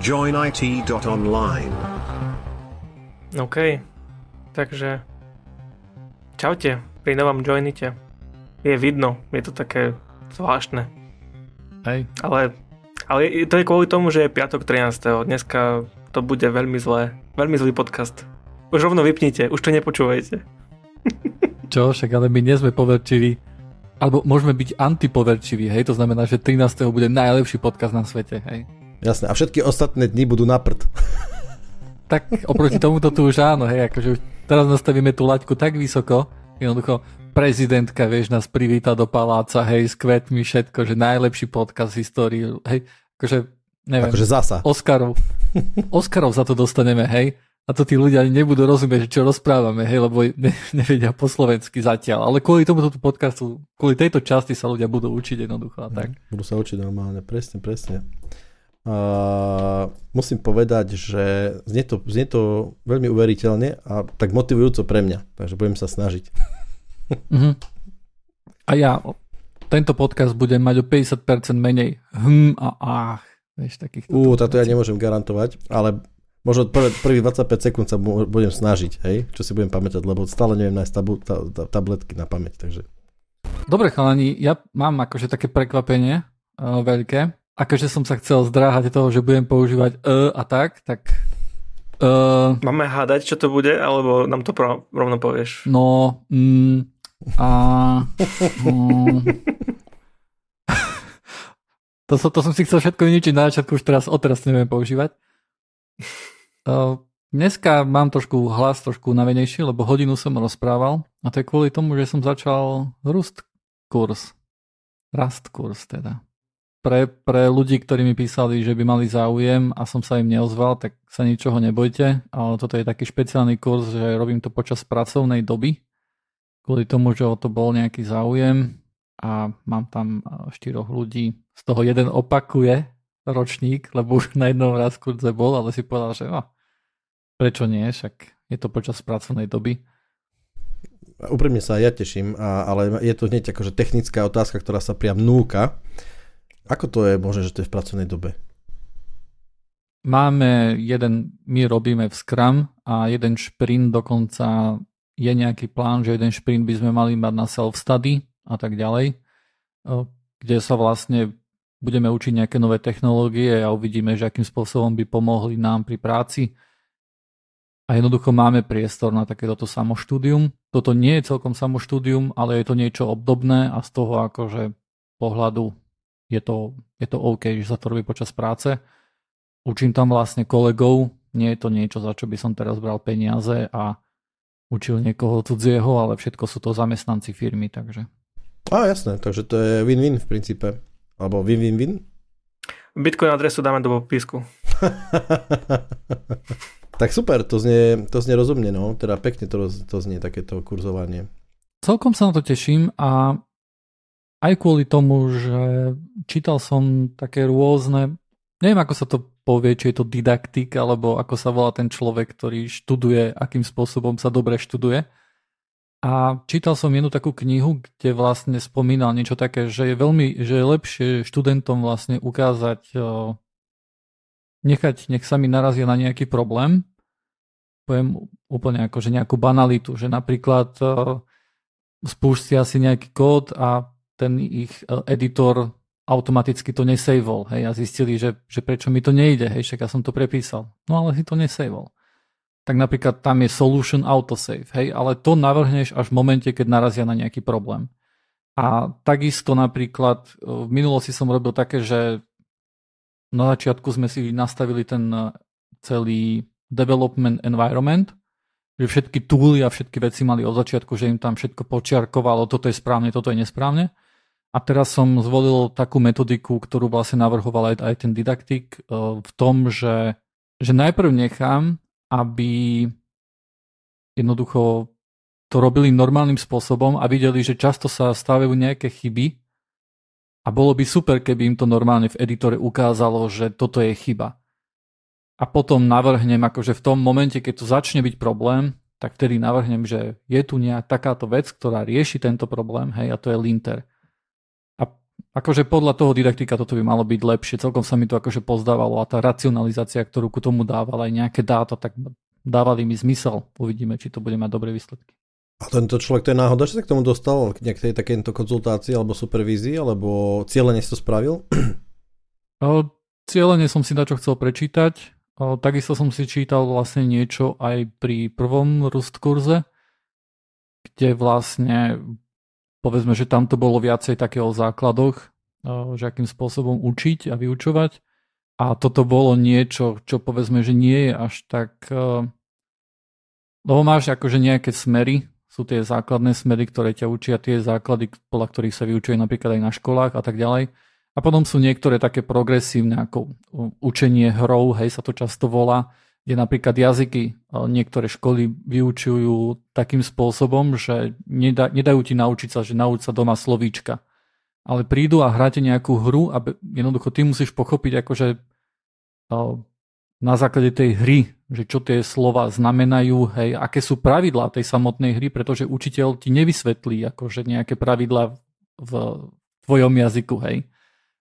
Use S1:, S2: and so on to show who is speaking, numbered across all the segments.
S1: joinit.online.
S2: OK, takže čaute pri novom Joinite. Je vidno, je to také zvláštne.
S3: Hej.
S2: Ale, ale to je kvôli tomu, že je piatok 13. Dneska to bude veľmi zlé. Veľmi zlý podcast. Už rovno vypnite, už to nepočúvajte.
S3: Čo, však ale my nie sme poverčiví. Alebo môžeme byť antipoverčiví, hej? To znamená, že 13. bude najlepší podcast na svete, hej?
S4: Jasné, a všetky ostatné dni budú na prd.
S3: Tak oproti tomuto tu už áno, hej, akože už teraz nastavíme tú laťku tak vysoko, jednoducho prezidentka, vieš, nás privíta do paláca, hej, s kvetmi, všetko, že najlepší podcast v histórii, hej, akože, neviem.
S4: Akože zasa.
S3: Oscarov. Oscarov za to dostaneme, hej. A to tí ľudia nebudú rozumieť, čo rozprávame, hej, lebo ne, nevedia po slovensky zatiaľ. Ale kvôli tomuto podcastu, kvôli tejto časti sa ľudia budú učiť jednoducho a tak.
S4: Budú sa učiť normálne, presne, presne. Uh, musím povedať, že znie to, znie to veľmi uveriteľne a tak motivujúco pre mňa, takže budem sa snažiť.
S3: Uh-huh. A ja tento podcast budem mať o 50% menej hm a ach. Vieš, takých
S4: Ú, táto ja nemôžem garantovať, ale možno prvé, prvých 25 sekúnd sa budem snažiť, hej, čo si budem pamätať, lebo stále neviem nájsť tabu, ta, ta, tabletky na pamäť, takže.
S3: Dobre chalani, ja mám akože také prekvapenie uh, veľké akože som sa chcel zdráhať toho, že budem používať e a tak, tak...
S2: Uh, Máme hádať, čo to bude, alebo nám to rovno povieš?
S3: No, mm, a... Mm, to, to, to som si chcel všetko vyničiť na začiatku, už teraz, odteraz neviem používať. Uh, dneska mám trošku hlas trošku unavenejší, lebo hodinu som rozprával a to je kvôli tomu, že som začal rust kurz. Rast kurz teda pre, pre ľudí, ktorí mi písali, že by mali záujem a som sa im neozval, tak sa ničoho nebojte, ale toto je taký špeciálny kurz, že robím to počas pracovnej doby, kvôli tomu, že o to bol nejaký záujem a mám tam štyroch ľudí, z toho jeden opakuje ročník, lebo už na jednom raz kurze bol, ale si povedal, že no, prečo nie, však je to počas pracovnej doby.
S4: Úprimne sa ja teším, ale je to hneď akože technická otázka, ktorá sa priam núka. Ako to je možné, že to je v pracovnej dobe?
S3: Máme jeden, my robíme v Scrum a jeden šprint dokonca je nejaký plán, že jeden šprint by sme mali mať na self-study a tak ďalej, kde sa vlastne budeme učiť nejaké nové technológie a uvidíme, že akým spôsobom by pomohli nám pri práci. A jednoducho máme priestor na takéto samoštúdium. Toto nie je celkom samoštúdium, ale je to niečo obdobné a z toho akože pohľadu je to, je to OK, že sa to robí počas práce. Učím tam vlastne kolegov, nie je to niečo, za čo by som teraz bral peniaze a učil niekoho cudzieho, ale všetko sú to zamestnanci firmy, takže.
S4: Á, jasné, takže to je win-win v princípe. Alebo win-win-win?
S2: Bitcoin adresu dáme do popisku.
S4: tak super, to znie, to znie rozumne, no. Teda pekne to, to znie takéto kurzovanie.
S3: Celkom sa na to teším a aj kvôli tomu, že čítal som také rôzne, neviem ako sa to povie, či je to didaktik, alebo ako sa volá ten človek, ktorý študuje, akým spôsobom sa dobre študuje. A čítal som jednu takú knihu, kde vlastne spomínal niečo také, že je veľmi, že je lepšie študentom vlastne ukázať, nechať, nech sa mi narazia na nejaký problém, poviem úplne ako, že nejakú banalitu, že napríklad spúšť si nejaký kód a ten ich e, editor automaticky to nesejvol, hej, a zistili, že, že prečo mi to nejde, hej, však ja som to prepísal. No ale si to nesejvol. Tak napríklad tam je solution autosave, hej, ale to navrhneš až v momente, keď narazia na nejaký problém. A takisto napríklad e, v minulosti som robil také, že na začiatku sme si nastavili ten e, celý development environment, že všetky túly a všetky veci mali od začiatku, že im tam všetko počiarkovalo, toto je správne, toto je nesprávne. A teraz som zvolil takú metodiku, ktorú vlastne navrhoval aj, aj ten didaktik e, v tom, že, že najprv nechám, aby jednoducho to robili normálnym spôsobom a videli, že často sa stávajú nejaké chyby a bolo by super, keby im to normálne v editore ukázalo, že toto je chyba. A potom navrhnem, akože v tom momente, keď tu začne byť problém, tak vtedy navrhnem, že je tu nejaká takáto vec, ktorá rieši tento problém, hej, a to je linter akože podľa toho didaktika toto by malo byť lepšie. Celkom sa mi to akože pozdávalo a tá racionalizácia, ktorú ku tomu dávala aj nejaké dáta, tak dávali mi zmysel. Uvidíme, či to bude mať dobré výsledky.
S4: A tento človek, to je náhoda, že sa k tomu dostal, k nejakej takéto konzultácii alebo supervízii, alebo cieľene si to spravil?
S3: Cieľene som si na čo chcel prečítať. Takisto som si čítal vlastne niečo aj pri prvom Rust kurze, kde vlastne povedzme, že tam to bolo viacej takého o základoch, že akým spôsobom učiť a vyučovať. A toto bolo niečo, čo povedzme, že nie je až tak... Lebo máš akože nejaké smery, sú tie základné smery, ktoré ťa učia, tie základy, podľa ktorých sa vyučuje napríklad aj na školách a tak ďalej. A potom sú niektoré také progresívne, ako učenie hrou, hej, sa to často volá, kde napríklad jazyky niektoré školy vyučujú takým spôsobom, že nedá, nedajú ti naučiť sa, že nauč sa doma slovíčka. Ale prídu a hráte nejakú hru a jednoducho ty musíš pochopiť akože na základe tej hry, že čo tie slova znamenajú, hej, aké sú pravidlá tej samotnej hry, pretože učiteľ ti nevysvetlí akože nejaké pravidlá v tvojom jazyku, hej.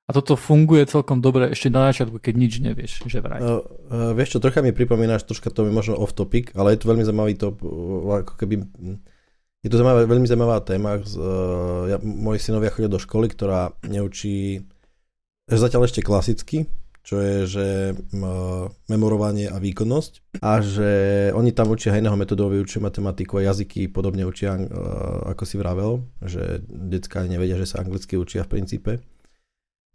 S3: A toto funguje celkom dobre ešte na začiatku, keď nič nevieš, že vraj. Uh,
S4: uh, vieš čo, trocha mi pripomínaš, troška to je možno off topic, ale je to veľmi zaujímavý to, uh, ako keby, je to zaujímavá, veľmi zaujímavá téma. Uh, ja, moji synovia chodia do školy, ktorá neučí zatiaľ ešte klasicky, čo je, že memorovanie a výkonnosť a že oni tam učia iného metodov, vyučujú matematiku a jazyky, podobne učia, ako si vravel, že detská nevedia, že sa anglicky učia v princípe.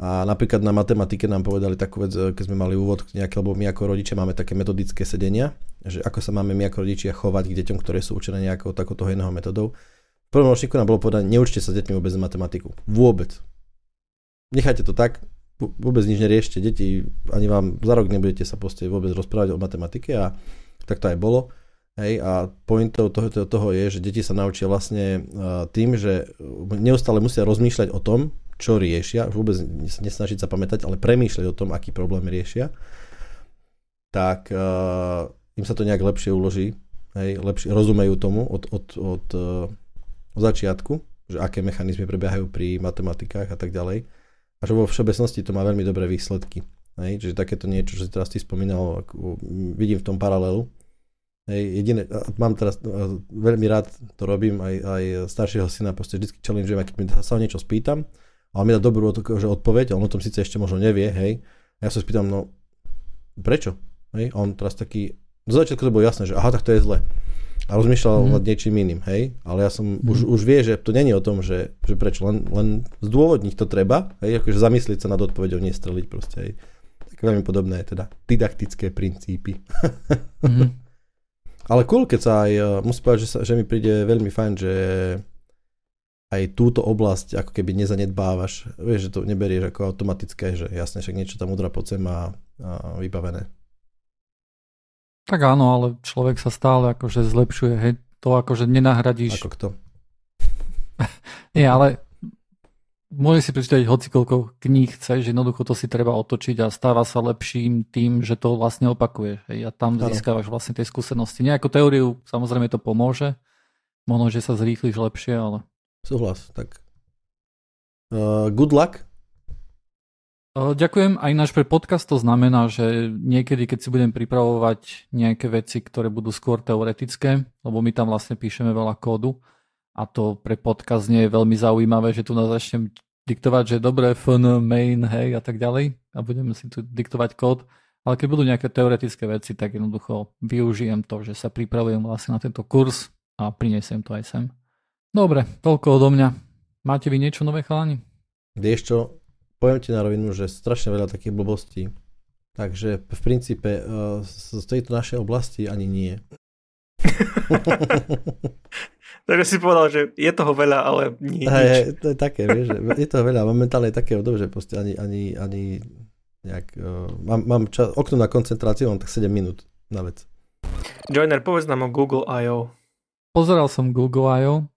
S4: A napríklad na matematike nám povedali takú vec, keď sme mali úvod nejaké, lebo my ako rodičia máme také metodické sedenia, že ako sa máme my ako rodičia chovať k deťom, ktoré sú učené nejakou takouto iného metodou. V prvom ročníku nám bolo povedané, neučte sa deťmi vôbec matematiku. Vôbec. Nechajte to tak, vôbec nič neriešte, deti, ani vám za rok nebudete sa proste vôbec rozprávať o matematike a tak to aj bolo. Hej, a pointou toho, toho je, že deti sa naučia vlastne uh, tým, že neustále musia rozmýšľať o tom, čo riešia, vôbec nesnažiť sa pamätať, ale premýšľať o tom, aký problém riešia, tak uh, im sa to nejak lepšie uloží, hej, lepšie rozumejú tomu od, od, od uh, začiatku, že aké mechanizmy prebiehajú pri matematikách a tak ďalej a že vo všeobecnosti to má veľmi dobré výsledky. Hej, čiže takéto niečo, čo si teraz ty spomínal, vidím v tom paralelu. Hej, jediné, mám teraz, veľmi rád to robím, aj, aj staršieho syna proste vždy challengeujem, keď sa o niečo spýtam, a on mi dá dobrú že odpoveď, on o tom síce ešte možno nevie, hej. A ja sa spýtam, no prečo? Hej, a on teraz taký, do začiatku to bolo jasné, že aha, tak to je zle a rozmýšľal mm. nad niečím iným, hej, ale ja som, mm. už, už vie, že to není o tom, že, že prečo, len, len zdôvodniť to treba, hej, akože zamyslieť sa nad odpovedou, nestreliť proste, hej. Tak veľmi podobné je teda didaktické princípy. mm. ale cool, keď sa aj, eh, musím povedať, že, sa, že mi príde veľmi fajn, že aj túto oblasť ako keby nezanedbávaš, vieš, že to neberieš ako automatické, že jasne, však niečo tam udra pod sem a, a vybavené.
S3: Tak áno, ale človek sa stále akože zlepšuje, hej, to akože nenahradíš.
S4: Ako kto?
S3: Nie, ale môže si prečítať hocikoľko kníh chce, že jednoducho to si treba otočiť a stáva sa lepším tým, že to vlastne opakuje. Hej, a tam ano. získavaš vlastne tie skúsenosti. Nejakú teóriu samozrejme to pomôže, možno, že sa zrýchliš lepšie, ale...
S4: Súhlas, tak uh, good luck
S3: Ďakujem. Aj náš pre podcast to znamená, že niekedy, keď si budem pripravovať nejaké veci, ktoré budú skôr teoretické, lebo my tam vlastne píšeme veľa kódu a to pre podcast nie je veľmi zaujímavé, že tu nás začnem diktovať, že dobre, fun, main, hej a tak ďalej a budeme si tu diktovať kód. Ale keď budú nejaké teoretické veci, tak jednoducho využijem to, že sa pripravujem vlastne na tento kurz a prinesiem to aj sem. Dobre, toľko odo mňa. Máte vy niečo nové, chalani?
S4: Vieš čo, poviem ti na rovinu, že strašne veľa takých blbostí. Takže v princípe uh, z tejto našej oblasti ani nie.
S2: Takže si povedal, že je toho veľa, ale nie
S4: hej, to je také, vieš, že je toho veľa, momentálne je také obdobie, že proste ani, ani, ani nejak, uh, mám, mám čas, okno na koncentráciu, mám tak 7 minút na vec.
S2: Joiner, povedz nám o Google I.O.
S3: Pozeral som Google I.O.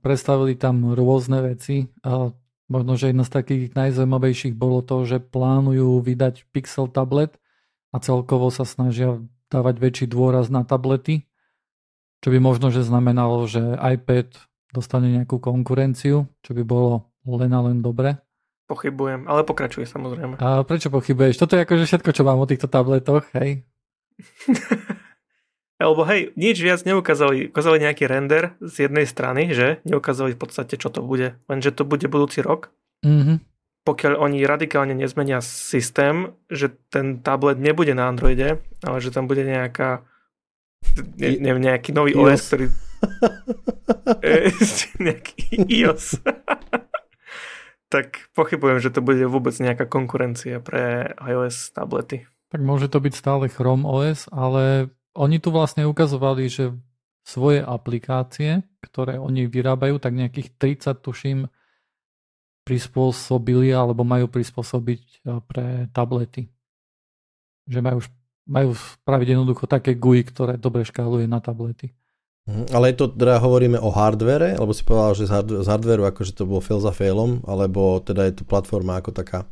S3: Predstavili tam rôzne veci. Možno, že jedna z takých najzaujímavejších bolo to, že plánujú vydať Pixel tablet a celkovo sa snažia dávať väčší dôraz na tablety, čo by možno, že znamenalo, že iPad dostane nejakú konkurenciu, čo by bolo len a len dobre.
S2: Pochybujem, ale pokračuje samozrejme.
S3: A prečo pochybuješ? Toto je akože všetko, čo mám o týchto tabletoch, hej?
S2: Lebo hej, nič viac neukázali. Ukázali nejaký render z jednej strany, že? Neukázali v podstate, čo to bude. Lenže to bude budúci rok.
S3: Mhm.
S2: Pokiaľ oni radikálne nezmenia systém, že ten tablet nebude na Androide, ale že tam bude nejaká ne, neviem, nejaký nový
S4: iOS.
S2: OS, ktorý... Nejaký iOS. tak pochybujem, že to bude vôbec nejaká konkurencia pre iOS tablety.
S3: Tak môže to byť stále Chrome OS, ale oni tu vlastne ukazovali, že svoje aplikácie, ktoré oni vyrábajú, tak nejakých 30 tuším prispôsobili alebo majú prispôsobiť e, pre tablety. Že majú, majú spraviť jednoducho také GUI, ktoré dobre škáluje na tablety.
S4: Mhm, Ale je to, teda hovoríme o hardvere, alebo si povedal, že z, hard, z hardveru akože to bol fail za failom, alebo teda je to platforma ako taká?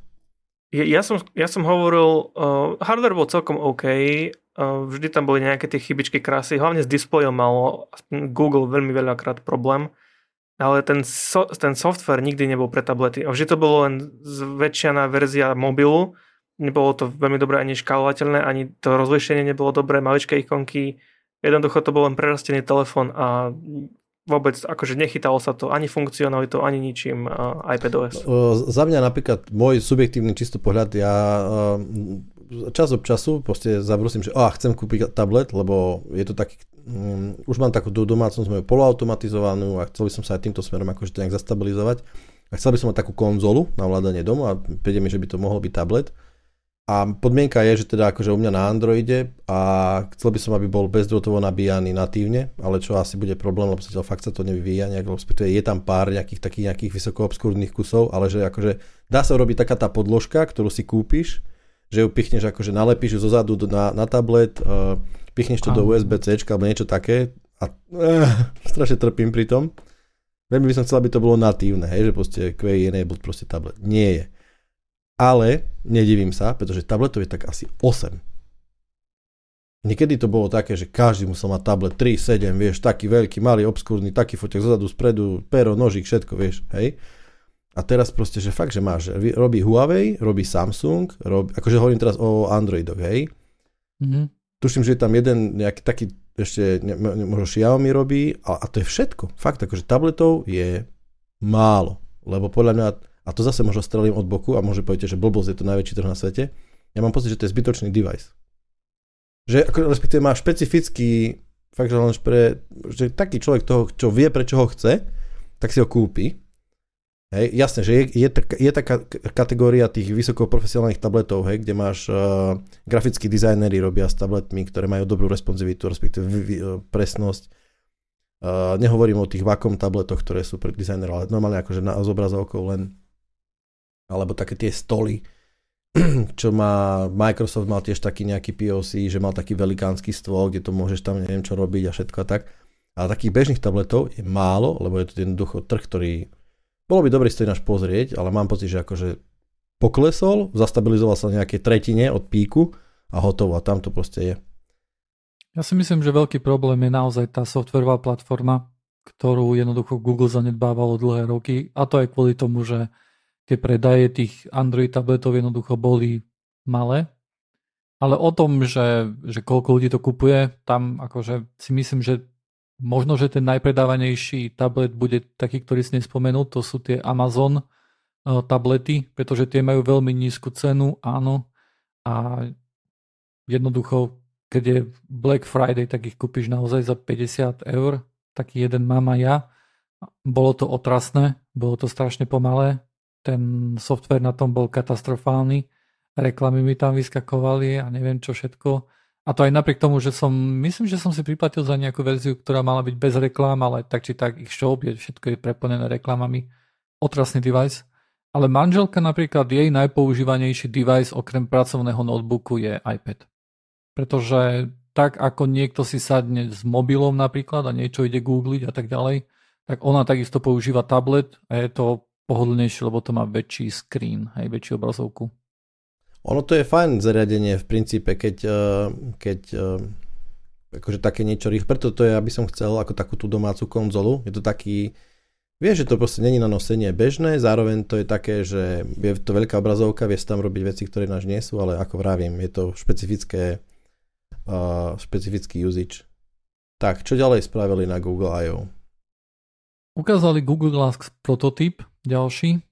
S2: Ja, som, ja som hovoril, uh, hardware bol celkom OK, uh, vždy tam boli nejaké tie chybičky krásy, hlavne s displejom malo Google veľmi veľakrát problém, ale ten, so, ten software nikdy nebol pre tablety. A vždy to bolo len zväčšená verzia mobilu, nebolo to veľmi dobre ani škálovateľné, ani to rozlišenie nebolo dobré, maličké ikonky, jednoducho to bol len prerastený telefón a vôbec akože nechytalo sa to ani funkcionalitou, ani ničím uh, iPadOS.
S4: O, Za mňa napríklad môj subjektívny čisto pohľad, ja uh, čas od času proste zabrusím, že oh, chcem kúpiť tablet, lebo je to taký, um, už mám takú domácnosť moju poloautomatizovanú a chcel by som sa aj týmto smerom akože to nejak zastabilizovať. A chcel by som mať takú konzolu na ovládanie domu a príde mi, že by to mohol byť tablet. A podmienka je, že teda akože u mňa na Androide a chcel by som, aby bol bezdrôtovo nabíjaný natívne, ale čo asi bude problém, lebo zatiaľ fakt sa to nevyvíja nejak, respektíve je tam pár nejakých takých nejakých vysoko obskúrnych kusov, ale že akože dá sa urobiť taká tá podložka, ktorú si kúpiš, že ju pichneš akože nalepíš ju zozadu do- na, na tablet, uh, pichneš to do
S3: Áno.
S4: USB-C alebo niečo také a uh, strašne trpím pri tom. Veľmi by som chcel, aby to bolo natívne, hej, že proste QI enable proste tablet. Nie je. Ale nedivím sa, pretože tabletov je tak asi 8. Niekedy to bolo také, že každý musel mať tablet 3, 7, vieš, taký veľký, malý, obskúrny, taký fotek zozadu, spredu, pero, nožík, všetko, vieš, hej. A teraz proste, že fakt, že máš, robí Huawei, robí Samsung, robí, akože hovorím teraz o Androidoch, hej.
S3: Mhm.
S4: Tuším, že je tam jeden nejaký taký, ešte ne- možno Xiaomi robí, a, a to je všetko. Fakt, akože tabletov je málo. Lebo podľa mňa, a to zase možno strelím od boku a môže poviete, že blbosť je to najväčší trh na svete, ja mám pocit, že to je zbytočný device. Že ako, respektíve má špecifický, fakt, že len pre, že taký človek toho, čo vie, prečo ho chce, tak si ho kúpi. Hej, jasné, že je, je, je taká kategória tých vysokoprofesionálnych tabletov, hej, kde máš uh, grafickí dizajneri robia s tabletmi, ktoré majú dobrú responsivitu, respektíve vy, vy, uh, presnosť. Uh, nehovorím o tých vakom tabletoch, ktoré sú pre dizajnerov, ale normálne akože na, z obrazovkou len alebo také tie stoly, čo má Microsoft mal tiež taký nejaký POC, že mal taký velikánsky stôl, kde to môžeš tam neviem čo robiť a všetko a tak. Ale takých bežných tabletov je málo, lebo je to jednoducho trh, ktorý bolo by dobre si to ináč pozrieť, ale mám pocit, že akože poklesol, zastabilizoval sa na nejakej tretine od píku a hotovo a tam to proste je.
S3: Ja si myslím, že veľký problém je naozaj tá softwarová platforma, ktorú jednoducho Google zanedbávalo dlhé roky a to aj kvôli tomu, že tie predaje tých Android tabletov jednoducho boli malé. Ale o tom, že, že koľko ľudí to kupuje, tam akože si myslím, že možno, že ten najpredávanejší tablet bude taký, ktorý si nespomenul, to sú tie Amazon eh, tablety, pretože tie majú veľmi nízku cenu, áno, a jednoducho keď je Black Friday, tak ich kúpiš naozaj za 50 eur. Taký jeden mám aj ja. Bolo to otrasné, bolo to strašne pomalé. Ten software na tom bol katastrofálny. Reklamy mi tam vyskakovali a neviem čo všetko. A to aj napriek tomu, že som, myslím, že som si priplatil za nejakú verziu, ktorá mala byť bez reklám, ale tak či tak ich shop je, všetko je preplnené reklamami. Otrasný device. Ale manželka napríklad, jej najpoužívanejší device okrem pracovného notebooku je iPad pretože tak ako niekto si sadne s mobilom napríklad a niečo ide googliť a tak ďalej, tak ona takisto používa tablet a je to pohodlnejšie, lebo to má väčší screen, aj väčšiu obrazovku.
S4: Ono to je fajn zariadenie v princípe, keď, eh, keď eh, akože také niečo rýchle, preto to je, aby som chcel ako takú tú domácu konzolu, je to taký Vieš, že to proste není na nosenie bežné, zároveň to je také, že je to veľká obrazovka, vieš tam robiť veci, ktoré náš nie sú, ale ako vravím, je to špecifické, uh, špecifický usage. Tak, čo ďalej spravili na Google I.O.?
S3: Ukázali Google Glass prototyp, ďalší,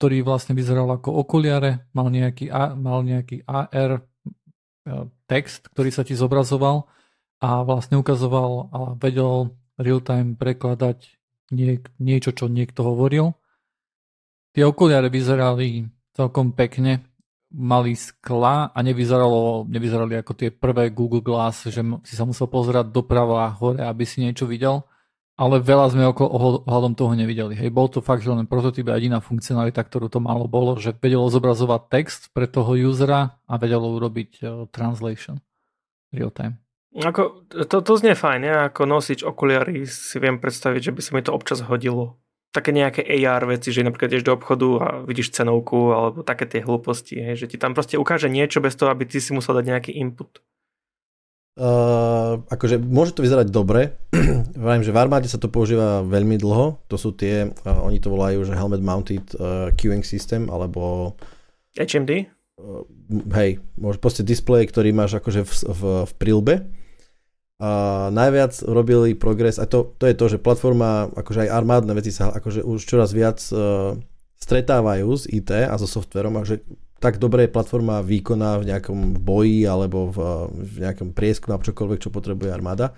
S3: ktorý vlastne vyzeral ako okuliare, mal nejaký, A, mal nejaký AR e, text, ktorý sa ti zobrazoval a vlastne ukazoval a vedel real-time prekladať niek- niečo, čo niekto hovoril. Tie okuliare vyzerali celkom pekne, mali skla a nevyzeralo, nevyzerali ako tie prvé Google Glass, že si sa musel pozerať doprava a hore, aby si niečo videl. Ale veľa sme okolo, ohľadom toho nevideli. Hej, bol to fakt, že len prototyp a jediná funkcionalita, ktorú to malo, bolo, že vedelo zobrazovať text pre toho usera a vedelo urobiť uh, translation real time.
S2: Ako, to, to znie fajn, ja ako nosič okuliary si viem predstaviť, že by sa mi to občas hodilo. Také nejaké AR veci, že napríklad ideš do obchodu a vidíš cenovku alebo také tie hlúposti, hej, že ti tam proste ukáže niečo bez toho, aby ty si musel dať nejaký input.
S4: Uh, akože môže to vyzerať dobre. Vravím, že v armáde sa to používa veľmi dlho. To sú tie, uh, oni to volajú, že helmet mounted uh, queuing system, alebo
S2: HMD?
S4: Uh, hej, môže proste display, ktorý máš akože v, v, v prilbe a najviac robili progres, a to, to je to, že platforma, akože aj armádne veci sa akože už čoraz viac uh, stretávajú s IT a so softverom, a že tak dobre je platforma výkoná v nejakom boji alebo v, v nejakom prieskume alebo čokoľvek, čo potrebuje armáda.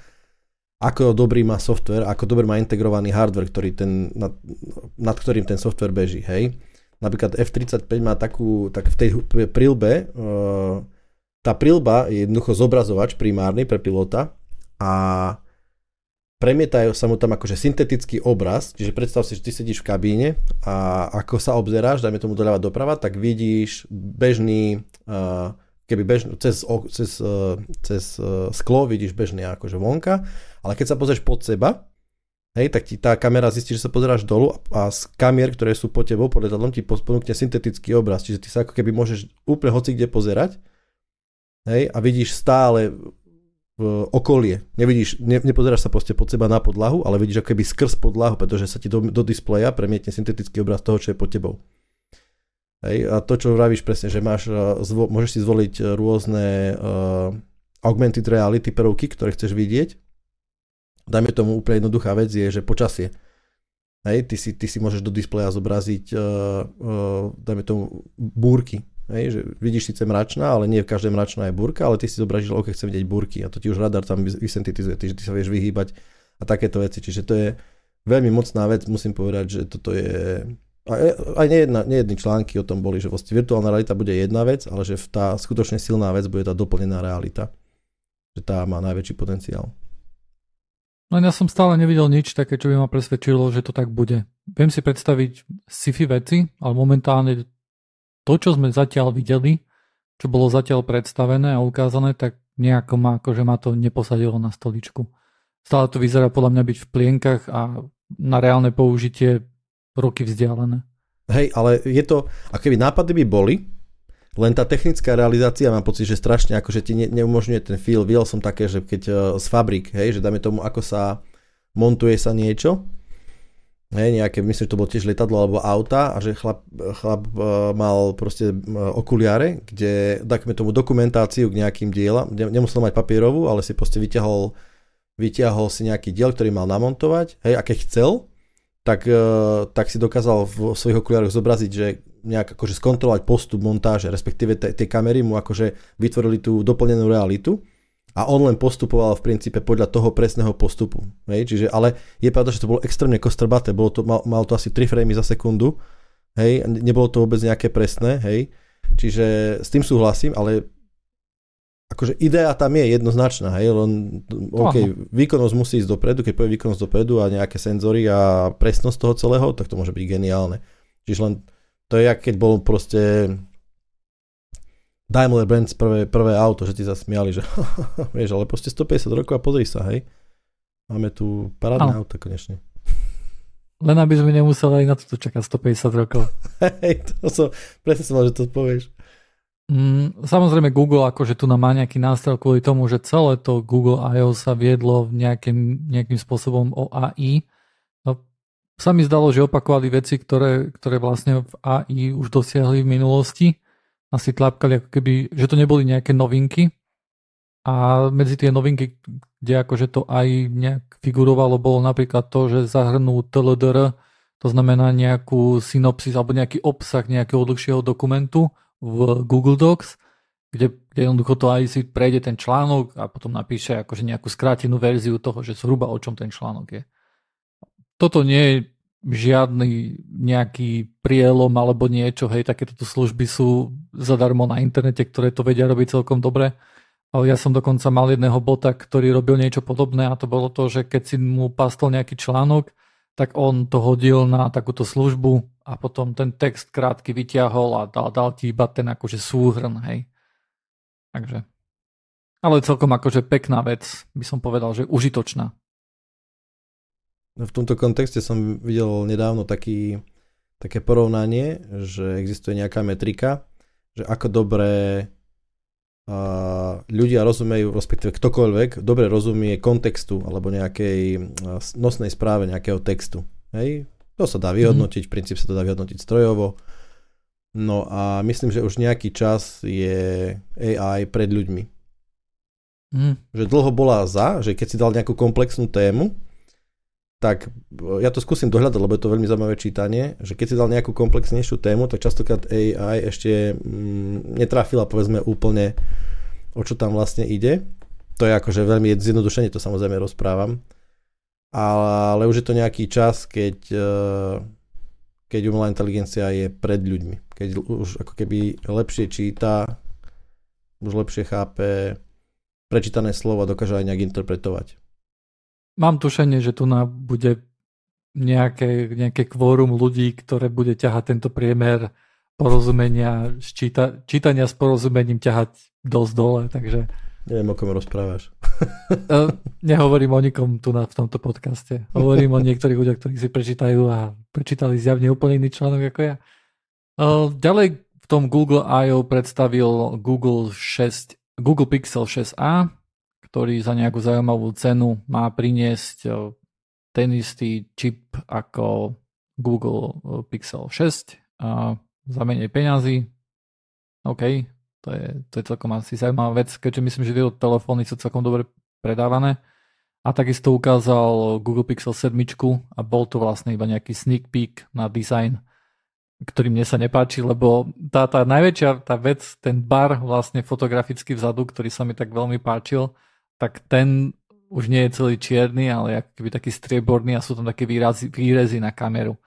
S4: Ako dobrý má software, ako dobre má integrovaný hardware, ktorý ten, nad, nad ktorým ten software beží, hej. Napríklad F-35 má takú, tak v tej prilbe, uh, tá prilba je jednoducho zobrazovač primárny pre pilota, a premietajú sa mu tam akože syntetický obraz, čiže predstav si, že ty sedíš v kabíne a ako sa obzeráš, dajme tomu doľava doprava, tak vidíš bežný, uh, keby bežný, cez, cez, uh, cez uh, sklo vidíš bežný akože vonka, ale keď sa pozrieš pod seba, Hej, tak ti tá kamera zistí, že sa pozeráš dolu a z kamier, ktoré sú pod tebou, pod letadlom, ti ponúkne syntetický obraz. Čiže ty sa ako keby môžeš úplne hoci kde pozerať hej, a vidíš stále okolie. Nevidíš, ne, nepozeráš sa proste pod seba na podlahu, ale vidíš ako keby skrz podlahu, pretože sa ti do, do displeja premietne syntetický obraz toho, čo je pod tebou. Hej, a to, čo vravíš presne, že máš, zvo, môžeš si zvoliť rôzne uh, augmented reality prvky, ktoré chceš vidieť. Dajme tomu úplne jednoduchá vec je, že počasie. Hej, ty si, ty si môžeš do displeja zobraziť, uh, uh, dajme tomu, búrky, Hej, že vidíš síce mračná, ale nie v každej mračná je burka, ale ty si zobražíš, že OK, chcem vidieť burky a to ti už radar tam vysyntetizuje, že ty sa vieš vyhýbať a takéto veci. Čiže to je veľmi mocná vec, musím povedať, že toto je... Aj nejedna, nejedny články o tom boli, že vlastne virtuálna realita bude jedna vec, ale že tá skutočne silná vec bude tá doplnená realita. Že tá má najväčší potenciál.
S3: No ja som stále nevidel nič také, čo by ma presvedčilo, že to tak bude. Viem si predstaviť sci-fi veci, ale momentálne to, čo sme zatiaľ videli, čo bolo zatiaľ predstavené a ukázané, tak nejako ma, akože ma to neposadilo na stoličku. Stále to vyzerá podľa mňa byť v plienkach a na reálne použitie roky vzdialené.
S4: Hej, ale je to, ako keby nápady by boli, len tá technická realizácia mám pocit, že strašne akože ti ne, neumožňuje ten feel. Videl som také, že keď uh, z fabrik, hej, že dáme tomu, ako sa montuje sa niečo, hej, nejaké, myslím, že to bolo tiež letadlo alebo auta a že chlap, chlap uh, mal proste uh, okuliare, kde dáme tomu dokumentáciu k nejakým dielam, nemusel mať papierovú, ale si proste vyťahol, vyťahol si nejaký diel, ktorý mal namontovať, hej, a keď chcel, tak, uh, tak si dokázal v svojich okuliároch zobraziť, že nejak akože skontrolovať postup montáže, respektíve tie kamery mu akože vytvorili tú doplnenú realitu a on len postupoval v princípe podľa toho presného postupu. Hej? Čiže, ale je pravda, že to bolo extrémne kostrbaté, bolo to, mal, mal to asi 3 framey za sekundu, hej? nebolo to vôbec nejaké presné, hej? čiže s tým súhlasím, ale akože idea tam je jednoznačná, hej, len OK, výkonnosť musí ísť dopredu, keď povie výkonnosť dopredu a nejaké senzory a presnosť toho celého, tak to môže byť geniálne. Čiže len to je, keď bol proste Daimler Benz prvé, prvé auto, že ti zasmiali, že vieš, ale proste 150 rokov a pozri sa, hej. Máme tu parádne auto konečne.
S3: Len aby sme nemuseli aj na to čakať 150 rokov.
S4: Hej, to som, presne som mal, že to povieš.
S3: Mm, samozrejme Google akože tu má nejaký nástroj kvôli tomu, že celé to Google I.O. sa viedlo nejakým, nejakým spôsobom o AI. No, sa mi zdalo, že opakovali veci, ktoré, ktoré vlastne v AI už dosiahli v minulosti. Asi tlapkali ako keby, že to neboli nejaké novinky. A medzi tie novinky, kde akože to aj nejak figurovalo, bolo napríklad to, že zahrnú TLDR, to znamená nejakú synopsis alebo nejaký obsah nejakého dlhšieho dokumentu v Google Docs, kde, kde jednoducho to aj si prejde ten článok a potom napíše akože nejakú skrátenú verziu toho, že zhruba o čom ten článok je. Toto nie je žiadny nejaký prielom alebo niečo, hej, takéto služby sú zadarmo na internete, ktoré to vedia robiť celkom dobre. Ja som dokonca mal jedného bota, ktorý robil niečo podobné a to bolo to, že keď si mu pastol nejaký článok, tak on to hodil na takúto službu a potom ten text krátky vyťahol a dal, dal ti iba ten akože súhrn, hej. Takže. Ale celkom akože pekná vec, by som povedal, že užitočná.
S4: No v tomto kontexte som videl nedávno taký, také porovnanie, že existuje nejaká metrika, že ako dobre a ľudia rozumejú, respektíve ktokoľvek, dobre rozumie kontextu alebo nejakej nosnej správe nejakého textu. Hej? To sa dá mhm. vyhodnotiť, v princípe sa to dá vyhodnotiť strojovo. No a myslím, že už nejaký čas je AI pred ľuďmi. Mm. Že dlho bola za, že keď si dal nejakú komplexnú tému, tak ja to skúsim dohľadať, lebo je to veľmi zaujímavé čítanie, že keď si dal nejakú komplexnejšiu tému, tak častokrát AI ešte mm, netrafila povedzme úplne o čo tam vlastne ide. To je akože veľmi zjednodušene to samozrejme rozprávam. Ale, už je to nejaký čas, keď, eh, keď umelá inteligencia je pred ľuďmi. Keď už ako keby lepšie číta, už lepšie chápe prečítané slovo a dokáže aj nejak interpretovať.
S3: Mám tušenie, že tu na bude nejaké, nejaké kvórum ľudí, ktoré bude ťahať tento priemer porozumenia, číta, čítania s porozumením ťahať dosť dole, takže...
S4: Neviem, o kom rozprávaš.
S3: E, nehovorím o nikom tu na, v tomto podcaste. Hovorím o niektorých ľuďoch, ktorí si prečítajú a prečítali zjavne úplne iný článok ako ja. E, ďalej v tom Google I.O. predstavil Google 6, Google Pixel 6a, ktorý za nejakú zaujímavú cenu má priniesť eh, ten istý čip ako Google eh, Pixel 6 a za menej peňazí. OK, to je, to je celkom asi zaujímavá vec, keďže myslím, že tieto telefóny sú celkom dobre predávané. A takisto ukázal Google Pixel 7 a bol to vlastne iba nejaký sneak peek na design, ktorý mne sa nepáči, lebo tá, tá najväčšia tá vec, ten bar vlastne fotograficky vzadu, ktorý sa mi tak veľmi páčil, tak ten už nie je celý čierny, ale keby taký strieborný a sú tam také výrazy, výrezy na kameru.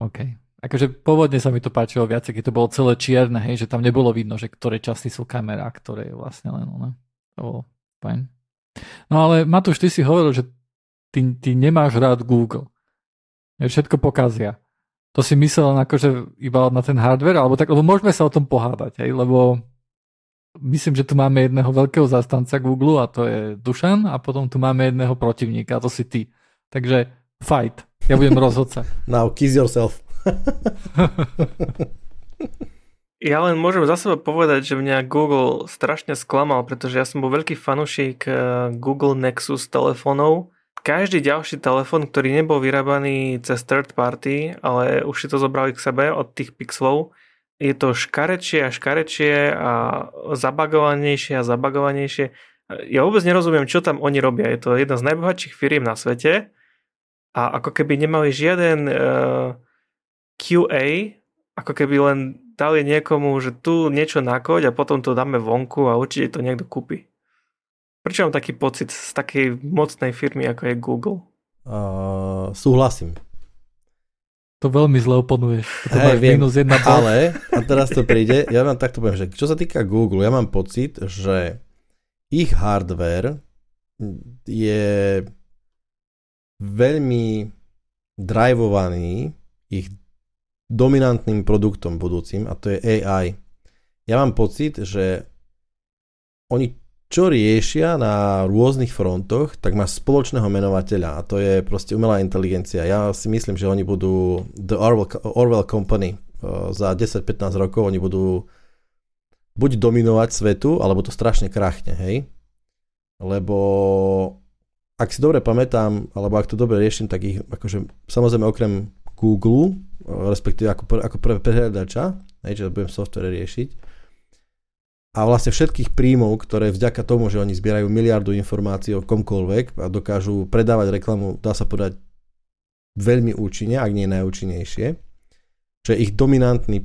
S3: OK. Akože pôvodne sa mi to páčilo viac, keď to bolo celé čierne, hej, že tam nebolo vidno, že ktoré časti sú kamera, ktoré je vlastne len ono. To bolo fajn. No ale Matúš, ty si hovoril, že ty, ty nemáš rád Google. Všetko pokazia. To si myslel akože iba na ten hardware, alebo tak, lebo môžeme sa o tom pohádať, hej, lebo myslím, že tu máme jedného veľkého zastanca Google a to je Dušan a potom tu máme jedného protivníka a to si ty. Takže fight. Ja budem rozhodca.
S4: Now kiss yourself.
S2: ja len môžem za seba povedať, že mňa Google strašne sklamal, pretože ja som bol veľký fanušik eh, Google Nexus telefónov. Každý ďalší telefón, ktorý nebol vyrábaný cez third party, ale už si to zobrali k sebe od tých pixelov, je to škarečie a škarečie a zabagovanejšie a zabagovanejšie. Ja vôbec nerozumiem, čo tam oni robia. Je to jedna z najbohatších firiem na svete a ako keby nemali žiaden uh, eh, QA, ako keby len dali niekomu, že tu niečo nakoď a potom to dáme vonku a určite to niekto kúpi. Prečo mám taký pocit z takej mocnej firmy, ako je Google?
S4: Uh, súhlasím.
S3: To veľmi zle oponuješ. To
S4: hey, viem, minus jedna ale, a teraz to príde, ja vám takto poviem, že čo sa týka Google, ja mám pocit, že ich hardware je veľmi drivovaný ich dominantným produktom budúcim a to je AI. Ja mám pocit, že oni čo riešia na rôznych frontoch, tak má spoločného menovateľa a to je proste umelá inteligencia. Ja si myslím, že oni budú The Orwell, Orwell Company za 10-15 rokov, oni budú buď dominovať svetu, alebo to strašne krachne, hej? Lebo ak si dobre pamätám, alebo ak to dobre riešim, tak ich akože samozrejme okrem Google, respektíve ako, pr- ako prvé prehľadača, že budem software riešiť, a vlastne všetkých príjmov, ktoré vďaka tomu, že oni zbierajú miliardu informácií o komkoľvek a dokážu predávať reklamu, dá sa povedať, veľmi účinne, ak nie najúčinnejšie, čo je ich dominantný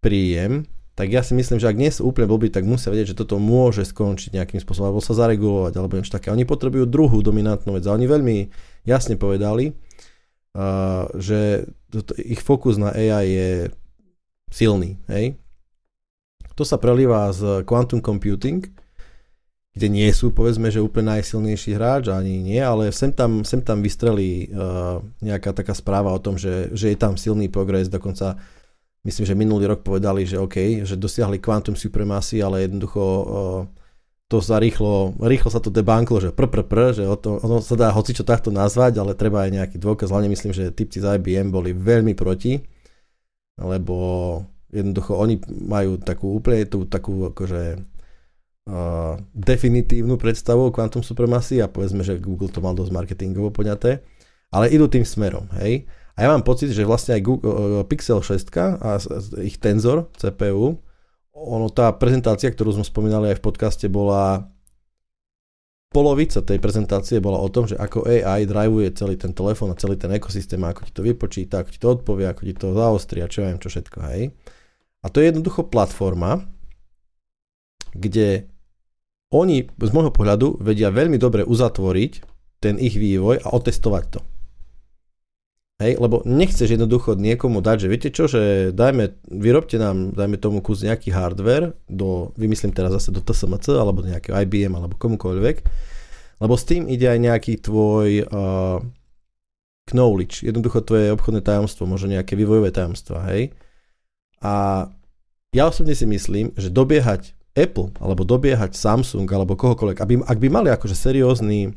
S4: príjem, tak ja si myslím, že ak nie sú úplne blbí, tak musia vedieť, že toto môže skončiť nejakým spôsobom, alebo sa zaregulovať, alebo niečo také. Oni potrebujú druhú dominantnú vec a oni veľmi jasne povedali, uh, že toto, ich fokus na AI je silný. Hej? To sa prelíva z quantum computing, kde nie sú povedzme, že úplne najsilnejší hráč, ani nie, ale sem tam, sem tam vystrelí uh, nejaká taká správa o tom, že, že je tam silný progres, dokonca myslím, že minulý rok povedali, že OK, že dosiahli quantum supremacy, ale jednoducho uh, to sa rýchlo, rýchlo sa to debanklo, že pr, pr, pr, že o to, ono sa dá hocičo takto nazvať, ale treba aj nejaký dôkaz, hlavne myslím, že typci z IBM boli veľmi proti, lebo jednoducho oni majú takú úplne tú takú akože uh, definitívnu predstavu o quantum supremacy a povedzme, že Google to mal dosť marketingovo poňaté, ale idú tým smerom, hej. A ja mám pocit, že vlastne aj Google, uh, Pixel 6 a ich Tensor CPU, ono tá prezentácia, ktorú sme spomínali aj v podcaste, bola polovica tej prezentácie bola o tom, že ako AI drivuje celý ten telefón a celý ten ekosystém, ako ti to vypočíta, ako ti to odpovie, ako ti to zaostri a čo viem, čo všetko, hej. A to je jednoducho platforma, kde oni z môjho pohľadu vedia veľmi dobre uzatvoriť ten ich vývoj a otestovať to. Hej, lebo nechceš jednoducho niekomu dať, že viete čo, že dajme, vyrobte nám, dajme tomu kus nejaký hardware, do, vymyslím teraz zase do TSMC, alebo nejakého IBM, alebo komukoľvek, lebo s tým ide aj nejaký tvoj uh, knowledge, jednoducho tvoje obchodné tajomstvo, možno nejaké vývojové tajomstva, hej. A ja osobne si myslím, že dobiehať Apple, alebo dobiehať Samsung, alebo kohokoľvek, aby, ak by mali akože seriózny,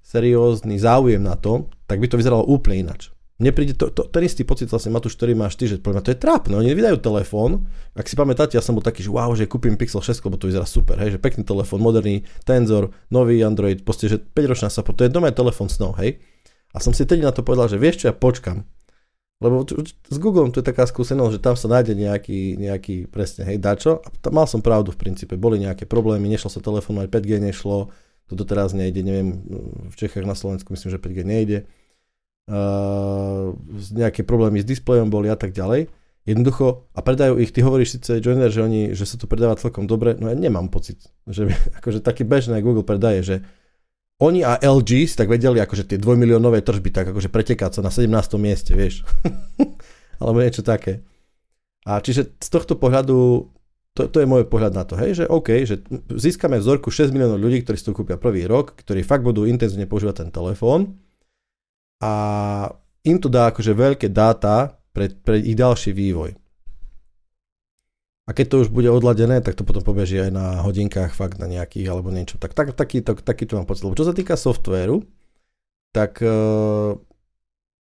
S4: seriózny záujem na to, tak by to vyzeralo úplne inač. Mne príde to, to, ten istý pocit vlastne Matúš, ktorý máš ty, že to je trápne, oni vydajú telefón, ak si pamätáte, ja som bol taký, že wow, že kúpim Pixel 6, lebo to vyzerá super, hej, že pekný telefón, moderný, Tensor, nový Android, proste, že 5 ročná sa, to je doma telefón snov, hej. A som si tedy na to povedal, že vieš čo, ja počkam, lebo s Googlem to je taká skúsenosť, že tam sa nájde nejaký, nejaký presne, hej, dačo. A tam mal som pravdu v princípe, boli nejaké problémy, nešlo sa telefonovať, 5G nešlo, to doteraz nejde, neviem, v Čechách na Slovensku myslím, že 5G nejde. Uh, nejaké problémy s displejom boli a tak ďalej. Jednoducho, a predajú ich, ty hovoríš síce Joiner, že, oni, že sa to predáva celkom dobre, no ja nemám pocit, že akože taký bežný Google predaje, že oni a LG si tak vedeli akože tie dvojmiliónové tržby tak akože pretekať sa na 17. mieste, vieš. Alebo niečo také. A čiže z tohto pohľadu, to, to je môj pohľad na to, hej, že OK, že získame vzorku 6 miliónov ľudí, ktorí si to kúpia prvý rok, ktorí fakt budú intenzívne používať ten telefón a im to dá akože veľké dáta pre, pre ich ďalší vývoj. A keď to už bude odladené, tak to potom pobeží aj na hodinkách, fakt na nejakých alebo niečo. Tak, tak taký, to, taký to mám pocit. Lebo čo sa týka softvéru, tak uh,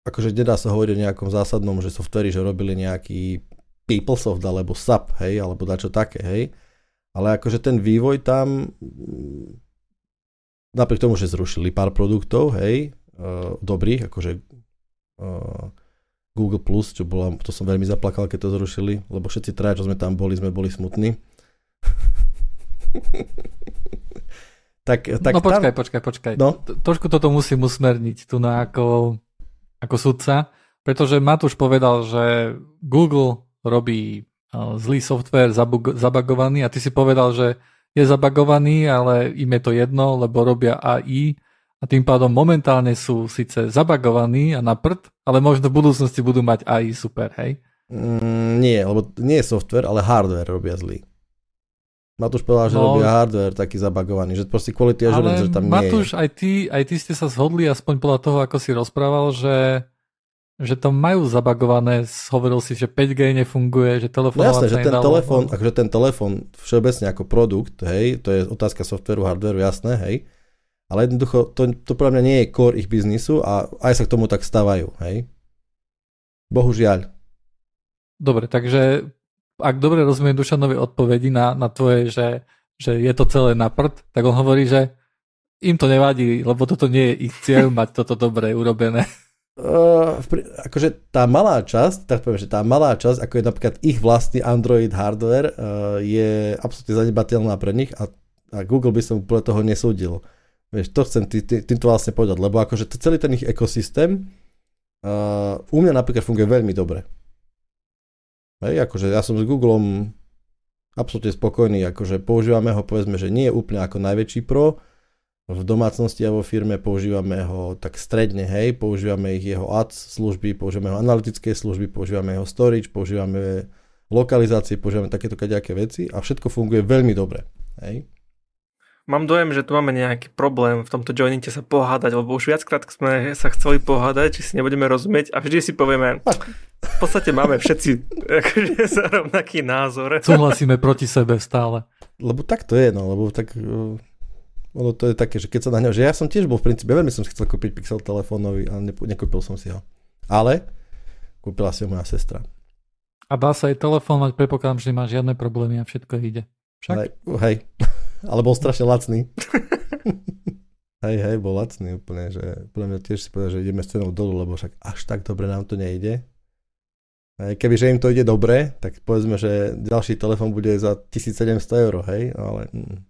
S4: akože nedá sa hovoriť o nejakom zásadnom, že softvéri, že robili nejaký PeopleSoft alebo SAP, hej, alebo dačo také, hej. Ale akože ten vývoj tam, mm, napriek tomu, že zrušili pár produktov, hej, uh, dobrých, akože uh, Google+, Plus, čo bola, to som veľmi zaplakal, keď to zrušili, lebo všetci traja, čo sme tam boli, sme boli smutní.
S3: tak, tak no počkaj, tam... počkaj, počkaj. No? Trošku toto musím usmerniť tu na ako, ako sudca, pretože Matúš povedal, že Google robí zlý software zabug- zabagovaný a ty si povedal, že je zabagovaný, ale im je to jedno, lebo robia AI a tým pádom momentálne sú síce zabagovaní a na prd, ale možno v budúcnosti budú mať AI super, hej?
S4: Mm, nie, lebo nie je software, ale hardware robia zlý. Matúš povedal, že no, robia hardware taký zabagovaný, že proste quality assurance, že tam
S3: Matúš,
S4: nie
S3: je. aj ty, aj ty ste sa zhodli, aspoň podľa toho, ako si rozprával, že že to majú zabagované, hovoril si, že 5G nefunguje, že telefón...
S4: No jasné, že ten telefón, akože ten telefón všeobecne ako produkt, hej, to je otázka softveru, hardveru, jasné, hej, ale jednoducho to, to pre mňa nie je core ich biznisu a aj sa k tomu tak stávajú, hej. Bohužiaľ.
S3: Dobre, takže ak dobre rozumiem Dušanovi odpovedi na, na tvoje, že, že je to celé na prd, tak on hovorí, že im to nevadí, lebo toto nie je ich cieľ mať toto dobre urobené.
S4: Uh, akože tá malá časť, tak poviem, že tá malá časť, ako je napríklad ich vlastný Android hardware, uh, je absolútne zanedbateľná pre nich a, a Google by som úplne toho nesúdil. Vieš, to chcem tý, tý, týmto vlastne povedať, lebo akože celý ten ich ekosystém uh, u mňa napríklad funguje veľmi dobre. Hej, akože ja som s Googlem absolútne spokojný, akože používame ho povedzme, že nie je úplne ako najväčší pro, v domácnosti a vo firme, používame ho tak stredne, hej, používame ich jeho ads služby, používame jeho analytické služby, používame jeho storage, používame lokalizácie, používame takéto kaďaké veci a všetko funguje veľmi dobre, hej.
S2: Mám dojem, že tu máme nejaký problém v tomto joinite sa pohádať, lebo už viackrát sme sa chceli pohádať, či si nebudeme rozumieť a vždy si povieme, v podstate máme všetci akože za rovnaký názor.
S3: Súhlasíme proti sebe stále.
S4: Lebo tak to je, no, lebo tak ono to je také, že keď sa na ňo, že ja som tiež bol v princípe, veľmi som si chcel kúpiť Pixel telefónový, ale nekúpil som si ho. Ale kúpila si ho moja sestra.
S3: A dá sa aj telefón mať, prepokladám, že nemá žiadne problémy a všetko ide. Však?
S4: Hej, hej. ale bol strašne lacný. hej, hej, bol lacný úplne, že úplne mňa tiež si povedal, že ideme s cenou dolu, lebo však až tak dobre nám to nejde. Hej, kebyže im to ide dobre, tak povedzme, že ďalší telefón bude za 1700 eur, hej, ale... Mm.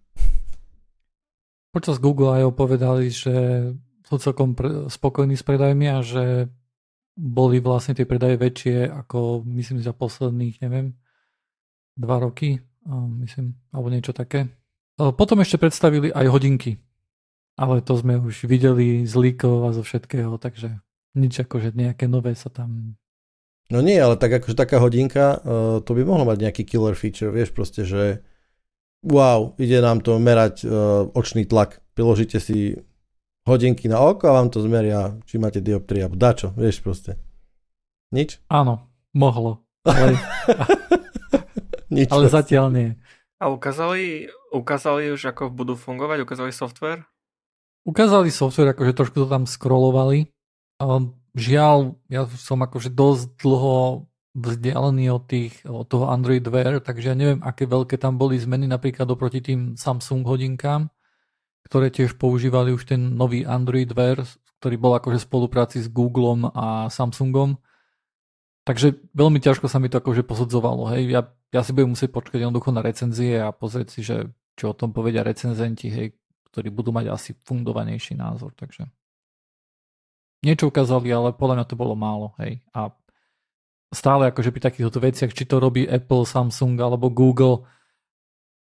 S3: Počas Google aj povedali, že sú celkom spokojní s predajmi a že boli vlastne tie predaje väčšie ako myslím za posledných, neviem, dva roky, myslím, alebo niečo také. Potom ešte predstavili aj hodinky, ale to sme už videli z líkov a zo všetkého, takže nič akože nejaké nové sa tam...
S4: No nie, ale tak akože taká hodinka, to by mohlo mať nejaký killer feature, vieš proste, že wow, ide nám to merať uh, očný tlak. Priložíte si hodinky na oko a vám to zmeria, či máte dioptria, alebo dačo, vieš proste. Nič?
S3: Áno, mohlo. Ale,
S4: Nič
S3: ale zatiaľ nie.
S2: A ukázali, ukázali už, ako budú fungovať? Ukázali software?
S3: Ukázali software, akože trošku to tam scrollovali. Um, žiaľ, ja som akože dosť dlho vzdialený od, tých, od toho Android Wear, takže ja neviem, aké veľké tam boli zmeny napríklad oproti tým Samsung hodinkám, ktoré tiež používali už ten nový Android Wear, ktorý bol akože v spolupráci s Googlem a Samsungom. Takže veľmi ťažko sa mi to akože posudzovalo. Hej. Ja, ja si budem musieť počkať jednoducho na recenzie a pozrieť si, že čo o tom povedia recenzenti, hej, ktorí budú mať asi fundovanejší názor. Takže niečo ukázali, ale podľa mňa to bolo málo. Hej. A stále akože pri takýchto veciach, či to robí Apple, Samsung alebo Google,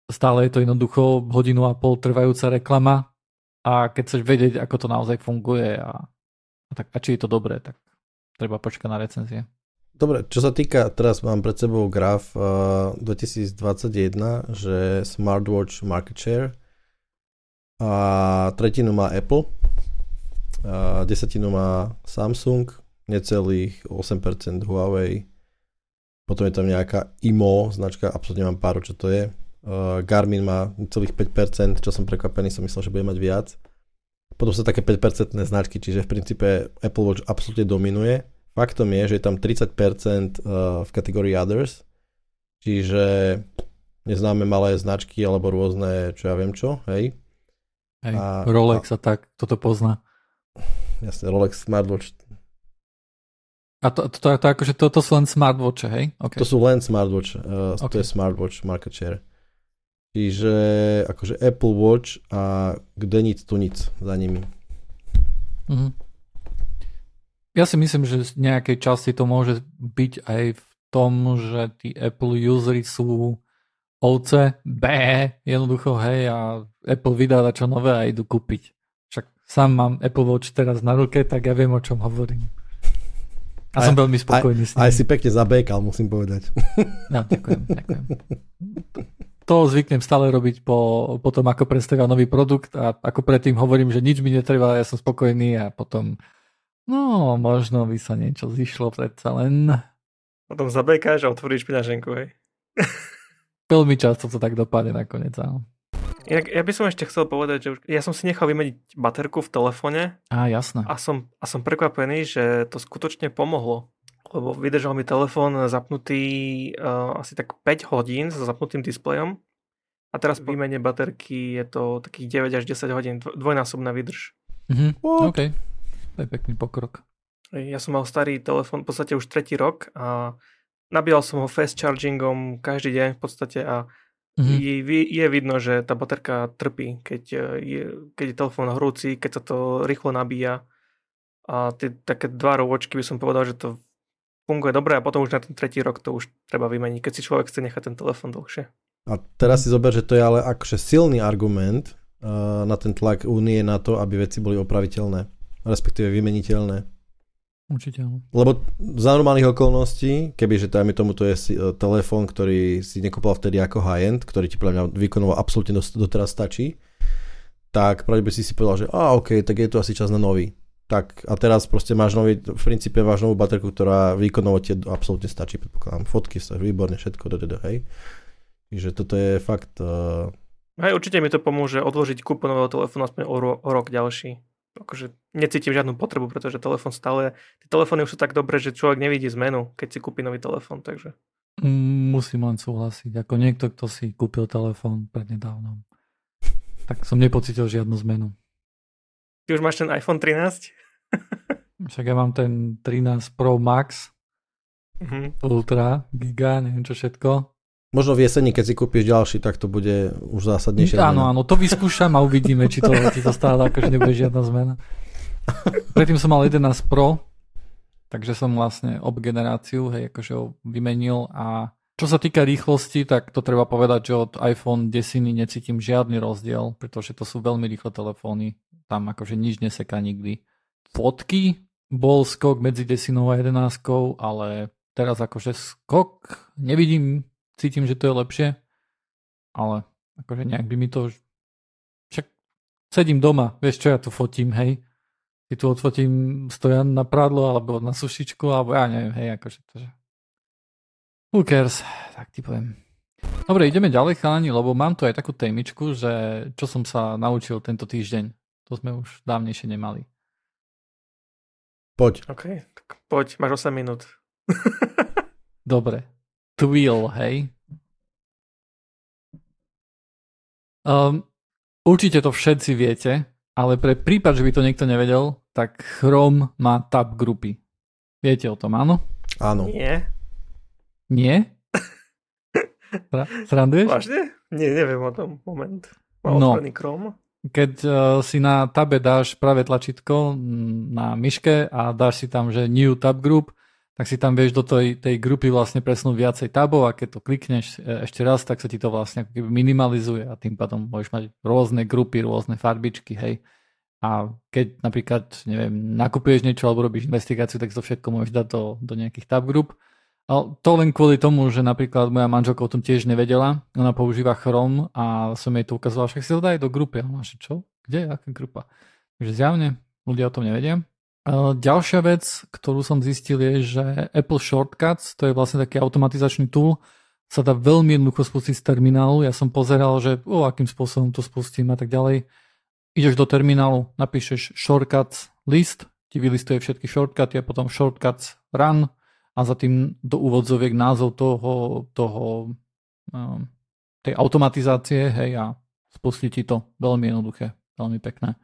S3: stále je to jednoducho hodinu a pol trvajúca reklama a keď chceš vedieť, ako to naozaj funguje a, a, tak, a či je to dobré, tak treba počkať na recenzie.
S4: Dobre, čo sa týka, teraz mám pred sebou graf uh, 2021, že smartwatch market share a tretinu má Apple, a desatinu má Samsung, necelých 8% Huawei, potom je tam nejaká IMO značka, absolútne nemám páru, čo to je. Uh, Garmin má celých 5%, čo som prekvapený, som myslel, že bude mať viac. Potom sú také 5% značky, čiže v princípe Apple Watch absolútne dominuje. Faktom je, že je tam 30% uh, v kategórii Others, čiže neznáme malé značky alebo rôzne, čo ja viem čo, hej.
S3: Hej, a, Rolex a, a tak, toto pozná.
S4: Jasne, Rolex Smartwatch
S3: a to, to, to, to, akože to, to sú len smartwatche, hej?
S4: Okay. To sú len smartwatch, uh, okay. to je smartwatch market share. Čiže akože Apple Watch a kde nic, tu nic za nimi.
S3: Mm-hmm. Ja si myslím, že z nejakej časti to môže byť aj v tom, že tí Apple usery sú ovce, B, jednoducho, hej, a Apple vydá čo nové a idú kúpiť. Však sám mám Apple Watch teraz na ruke, tak ja viem, o čom hovorím. A som veľmi spokojný
S4: aj, s ním. Aj si pekne zabékal, musím povedať.
S3: No, ďakujem, ďakujem. To zvyknem stále robiť po, po tom, ako predstavia nový produkt a ako predtým hovorím, že nič mi netreba, ja som spokojný a potom no, možno by sa niečo zišlo predsa len.
S2: Potom zabékáš a otvoríš peňaženku, hej?
S3: Veľmi často to tak dopadne nakoniec, áno.
S2: Ja, ja by som ešte chcel povedať, že ja som si nechal vymeniť baterku v telefone.
S3: Á, jasné.
S2: A som, a som prekvapený, že to skutočne pomohlo. Lebo vydržal mi telefón zapnutý uh, asi tak 5 hodín so zapnutým displejom. A teraz po výmene baterky je to takých 9 až 10 hodín, dvojnásobná vydrž.
S3: Mhm, OK, to je pekný pokrok.
S2: Ja som mal starý telefon v podstate už tretí rok a nabíjal som ho fast chargingom každý deň v podstate a mm-hmm. je, je vidno, že tá baterka trpí, keď e, je, keď je telefón horúci, keď sa to rýchlo nabíja. A tie také dva rovočky by som povedal, že to funguje dobre a potom už na ten tretí rok to už treba vymeniť, keď si človek chce nechať ten telefón dlhšie.
S4: A teraz si zober, že to je ale akože silný argument uh, na ten tlak únie na to, aby veci boli opraviteľné, respektíve vymeniteľné.
S3: Určite áno.
S4: Lebo za normálnych okolností, kebyže dajme tomu to je e, telefón, ktorý si nekúpal vtedy ako high-end, ktorý ti podľa mňa výkonovo absolútne doteraz stačí, tak pravdepodobne si si povedal, že a ok, tak je to asi čas na nový. Tak a teraz proste máš nový, v princípe máš novú baterku, ktorá výkonovo ti absolútne stačí, predpokladám. Fotky sa výborne, všetko, ddd, hej. Takže toto je fakt... Uh...
S2: Hej, určite mi to pomôže odložiť kúpu nového telefónu aspoň o, ro- o rok ďalší akože necítim žiadnu potrebu, pretože telefón stále, tie telefóny už sú tak dobré, že človek nevidí zmenu, keď si kúpi nový telefón, takže.
S3: Mm, musím len súhlasiť, ako niekto, kto si kúpil telefón prednedávnom, tak som nepocitil žiadnu zmenu.
S2: Ty už máš ten iPhone 13?
S3: Však ja mám ten 13 Pro Max, mm-hmm. Ultra, Giga, neviem čo všetko.
S4: Možno v jeseni, keď si kúpiš ďalší, tak to bude už zásadnejšie.
S3: Áno, áno, to vyskúšam a uvidíme, či to, či to stále akože nebude žiadna zmena. Predtým som mal 11 Pro, takže som vlastne ob generáciu, hej, akože ho vymenil a čo sa týka rýchlosti, tak to treba povedať, že od iPhone 10 necítim žiadny rozdiel, pretože to sú veľmi rýchle telefóny. Tam akože nič neseká nikdy. Fotky bol skok medzi 10 a 11, ale teraz akože skok nevidím cítim, že to je lepšie, ale akože nejak by mi to... Však sedím doma, vieš čo, ja tu fotím, hej. Ty tu odfotím stojan na prádlo, alebo na sušičku, alebo ja neviem, hej, akože to, že... Who cares? Tak ti poviem. Dobre, ideme ďalej, chalani, lebo mám tu aj takú témičku, že čo som sa naučil tento týždeň. To sme už dávnejšie nemali.
S4: Poď.
S2: OK, tak poď, máš 8 minút.
S3: Dobre, Twill, hej? Um, určite to všetci viete, ale pre prípad, že by to niekto nevedel, tak Chrome má tab grupy. Viete o tom, áno?
S4: Áno.
S2: Nie.
S3: Nie? Sranduješ?
S2: Vážne? Nie, neviem o tom. Moment. Má no. Chrome?
S3: Keď uh, si na tabe dáš pravé tlačítko na myške a dáš si tam, že New Tab Group, tak si tam vieš do tej, tej grupy vlastne presnúť viacej tabov a keď to klikneš e, ešte raz, tak sa ti to vlastne minimalizuje a tým pádom môžeš mať rôzne grupy, rôzne farbičky, hej. A keď napríklad, neviem, nakupuješ niečo alebo robíš investigáciu, tak to všetko môžeš dať do, do nejakých tab grup. Ale to len kvôli tomu, že napríklad moja manželka o tom tiež nevedela. Ona používa Chrome a som jej to ukazoval, však si to daj do grupy. A ona, čo? Kde? Aká grupa? Takže zjavne ľudia o tom nevedia. Ďalšia vec, ktorú som zistil je, že Apple Shortcuts, to je vlastne taký automatizačný tool, sa dá veľmi jednoducho spustiť z terminálu. Ja som pozeral, že o, akým spôsobom to spustím a tak ďalej. Ideš do terminálu, napíšeš shortcuts list, ti vylistuje všetky shortcuty a potom shortcuts run a za tým do úvodzoviek názov toho, toho um, tej automatizácie, hej, a spustí ti to veľmi jednoduché, veľmi pekné.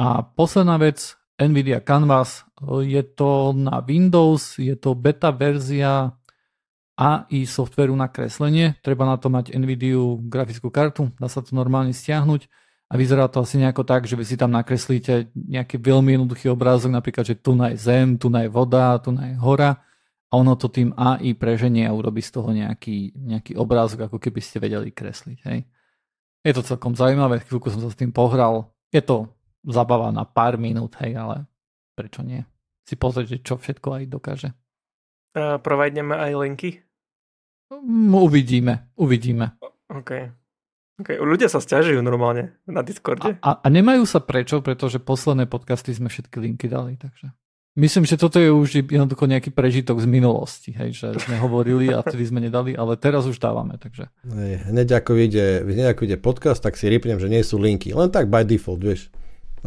S3: A posledná vec, NVIDIA Canvas. Je to na Windows, je to beta verzia AI softveru na kreslenie. Treba na to mať NVIDIA grafickú kartu, dá sa to normálne stiahnuť a vyzerá to asi nejako tak, že vy si tam nakreslíte nejaký veľmi jednoduchý obrázok, napríklad, že tu je zem, tu je voda, tu je hora a ono to tým AI preženie a urobí z toho nejaký, nejaký obrázok, ako keby ste vedeli kresliť. Hej. Je to celkom zaujímavé, chvíľku som sa s tým pohral. Je to zabava na pár minút, hej, ale prečo nie? Si pozrieť, čo všetko aj dokáže.
S2: Uh, provajdeme aj linky?
S3: Um, uvidíme, uvidíme.
S2: OK. Okay. Ľudia sa stiažujú normálne na Discorde.
S3: A, a, a nemajú sa prečo, pretože posledné podcasty sme všetky linky dali, takže... Myslím, že toto je už jednoducho nejaký prežitok z minulosti, hej, že sme hovorili a vtedy sme nedali, ale teraz už dávame, takže.
S4: Hej, hneď ako ide, hneď ako ide podcast, tak si ripnem, že nie sú linky, len tak by default, vieš.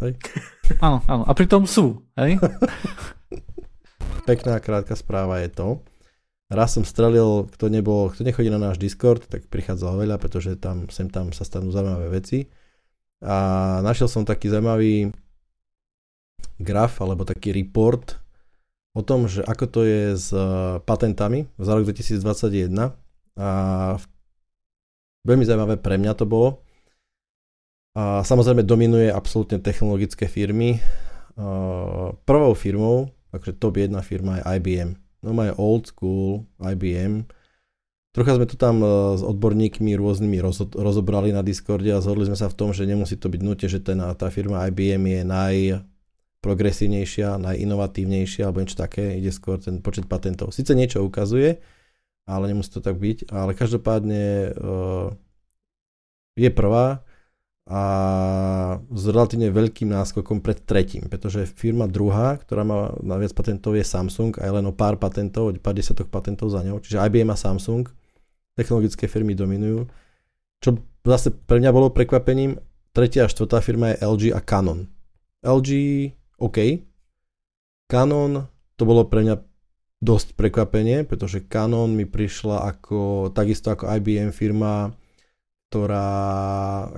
S4: Hej?
S3: Áno, áno. A pritom sú. Hej?
S4: Pekná krátka správa je to, raz som strelil, kto, nebol, kto nechodí na náš Discord, tak prichádzal veľa, pretože tam, sem tam sa stanú zaujímavé veci. A našiel som taký zaujímavý graf, alebo taký report o tom, že ako to je s patentami za rok 2021. A veľmi zaujímavé pre mňa to bolo. A samozrejme dominuje absolútne technologické firmy. Prvou firmou, takže top jedna firma je IBM no je old school, IBM. Trocha sme to tam e, s odborníkmi rôznymi roz, rozobrali na Discorde a zhodli sme sa v tom, že nemusí to byť nutne, že ten, tá firma IBM je najprogresívnejšia, najinovatívnejšia alebo niečo také, ide skôr ten počet patentov. Sice niečo ukazuje, ale nemusí to tak byť, ale každopádne uh, je prvá a s relatívne veľkým náskokom pred tretím, pretože firma druhá, ktorá má na viac patentov je Samsung a je len o pár patentov, pár desiatok patentov za ňou, čiže IBM a Samsung, technologické firmy dominujú. Čo zase pre mňa bolo prekvapením, tretia a štvrtá firma je LG a Canon. LG, OK. Canon, to bolo pre mňa dosť prekvapenie, pretože Canon mi prišla ako, takisto ako IBM firma, ktorá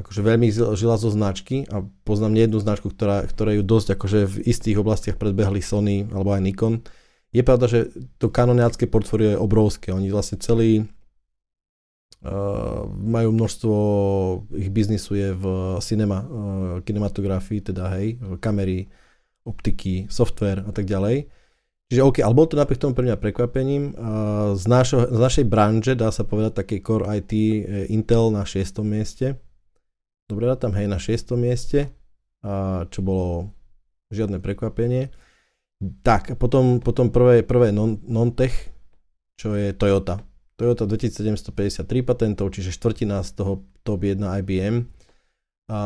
S4: akože veľmi žila zo značky a poznám nejednú značku, ktorá, ktorá ju dosť akože v istých oblastiach predbehli Sony alebo aj Nikon. Je pravda, že to kanoniácké portfólio je obrovské. Oni vlastne celý uh, majú množstvo ich biznisu je v cinema, uh, kinematografii, teda hej, kamery, optiky, software a tak ďalej. Čiže OK, ale bolo to napriek tomu pre mňa prekvapením. Z, našo, z našej branže, dá sa povedať, také Core IT Intel na 6. mieste. Dobre, tam hej na 6. mieste, čo bolo žiadne prekvapenie. Tak, potom, potom prvé, prvé non, non-tech, čo je Toyota. Toyota 2753 patentov, čiže štvrtina z toho top 1 IBM. A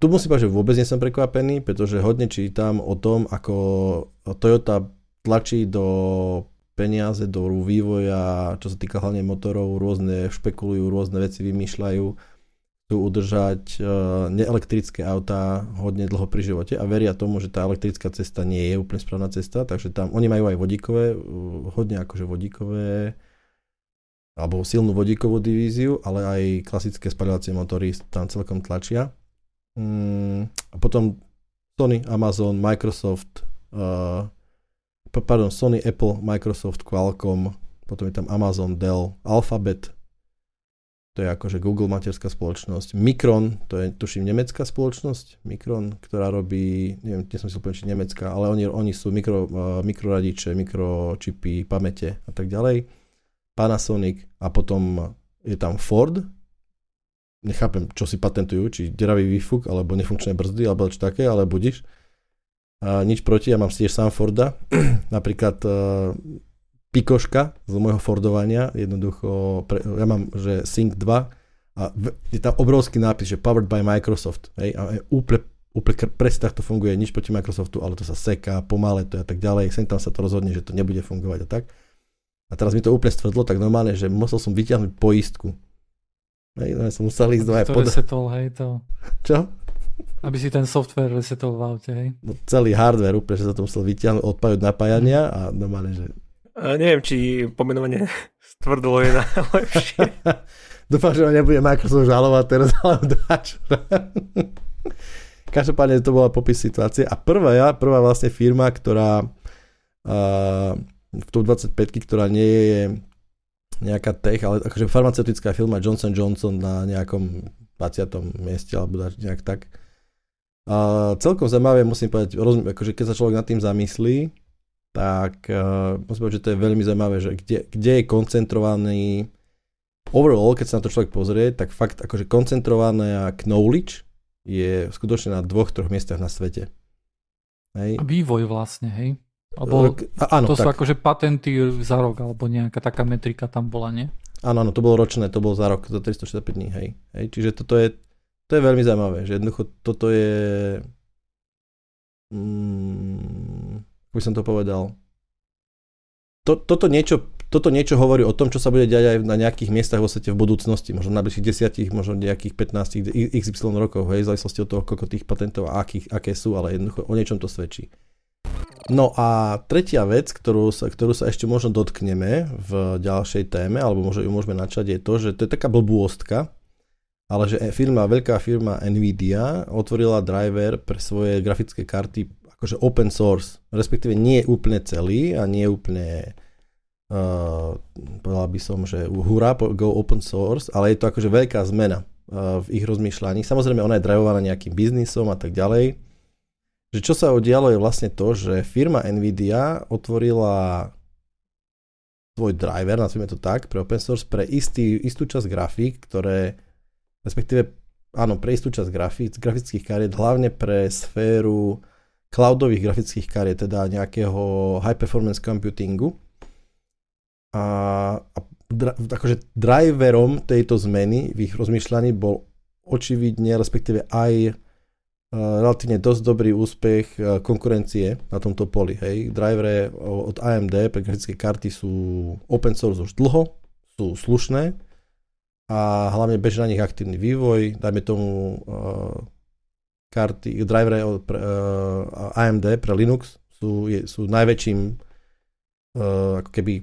S4: tu musím povedať, že vôbec nie som prekvapený, pretože hodne čítam o tom, ako Toyota tlačí do peniaze, do vývoja, čo sa týka hlavne motorov, rôzne špekulujú, rôzne veci vymýšľajú, chcú udržať uh, neelektrické autá hodne dlho pri živote a veria tomu, že tá elektrická cesta nie je úplne správna cesta, takže tam oni majú aj vodíkové, uh, hodne akože vodíkové alebo silnú vodíkovú divíziu, ale aj klasické spaľovacie motory tam celkom tlačia. Mm, a potom Sony, Amazon, Microsoft, uh, pardon, Sony, Apple, Microsoft, Qualcomm, potom je tam Amazon, Dell, Alphabet, to je akože Google materská spoločnosť, Micron, to je tuším nemecká spoločnosť, Micron, ktorá robí, neviem, nie som si úplne či nemecká, ale oni, oni sú mikro, uh, mikroradiče, mikročipy, pamäte a tak ďalej. Panasonic a potom je tam Ford, nechápem, čo si patentujú, či deravý výfuk, alebo nefunkčné brzdy, alebo čo také, ale budiš. A nič proti, ja mám tiež sám Forda. Napríklad uh, pikoška z môjho Fordovania, jednoducho, pre, ja mám, že Sync 2 a v, je tam obrovský nápis, že powered by Microsoft. Hej, a je úplne, úplne presne takto funguje, nič proti Microsoftu, ale to sa seká, pomalé to a tak ďalej, sem tam sa to rozhodne, že to nebude fungovať a tak. A teraz mi to úplne stvrdlo tak normálne, že musel som vyťahnuť poistku Hej, no, som musel ísť aj
S3: pod... resetol, hej, to...
S4: Čo?
S3: Aby si ten software resetol v aute, hej.
S4: No, celý hardware úplne, že sa to musel vyťahnuť, odpájať napájania a normálne, že...
S2: A neviem, či pomenovanie stvrdlo je najlepšie.
S4: Dúfam, že ma nebude Microsoft žalovať teraz, ale dáč. Každopádne to bola popis situácie. A prvá, ja, prvá vlastne firma, ktorá uh, v tom 25 ktorá nie je nejaká tech, ale akože farmaceutická firma Johnson Johnson na nejakom 20. mieste alebo nejak tak. A celkom zaujímavé musím povedať, rozum, akože keď sa človek nad tým zamyslí, tak uh, musím povedať, že to je veľmi zaujímavé, že kde, kde je koncentrovaný overall, keď sa na to človek pozrie, tak fakt akože koncentrované knowledge je skutočne na dvoch, troch miestach na svete.
S3: Hej. A vývoj vlastne, hej? Alebo áno, to tak. sú akože patenty za rok, alebo nejaká taká metrika tam bola, nie?
S4: Áno, áno, to bolo ročné, to bolo za rok, za 365 dní, hej. hej. Čiže toto je, to je veľmi zaujímavé, že jednoducho toto je, mm, ako by som to povedal, to, toto, niečo, toto niečo hovorí o tom, čo sa bude diať aj na nejakých miestach vo svete v budúcnosti, možno na bližších desiatich, možno nejakých 15 XY rokov, hej, v závislosti od toho, koľko tých patentov a akých, aké sú, ale jednoducho o niečom to svedčí. No a tretia vec, ktorú sa, ktorú sa ešte možno dotkneme v ďalšej téme, alebo možno ju môžeme načať, je to, že to je taká blbôstka, ale že firma, veľká firma Nvidia otvorila driver pre svoje grafické karty akože open source, respektíve nie je úplne celý a nie je úplne uh, povedal by som, že hurá, go open source, ale je to akože veľká zmena uh, v ich rozmýšľaní. Samozrejme ona je drivovaná nejakým biznisom a tak ďalej, že čo sa udialo je vlastne to, že firma Nvidia otvorila svoj driver, nazvime to tak, pre open source, pre istý, istú časť grafík, ktoré, respektíve, áno, pre istú časť grafík, grafických kariet, hlavne pre sféru cloudových grafických kariet, teda nejakého high performance computingu. A, a dra, akože driverom tejto zmeny v ich rozmýšľaní bol očividne, respektíve aj relatívne dosť dobrý úspech konkurencie na tomto poli. Hej. Drivere od AMD pre grafické karty sú open source už dlho, sú slušné a hlavne beží na nich aktívny vývoj. Dajme tomu uh, karty, drivere od pre, uh, AMD pre Linux sú, je, sú najväčším uh, ako keby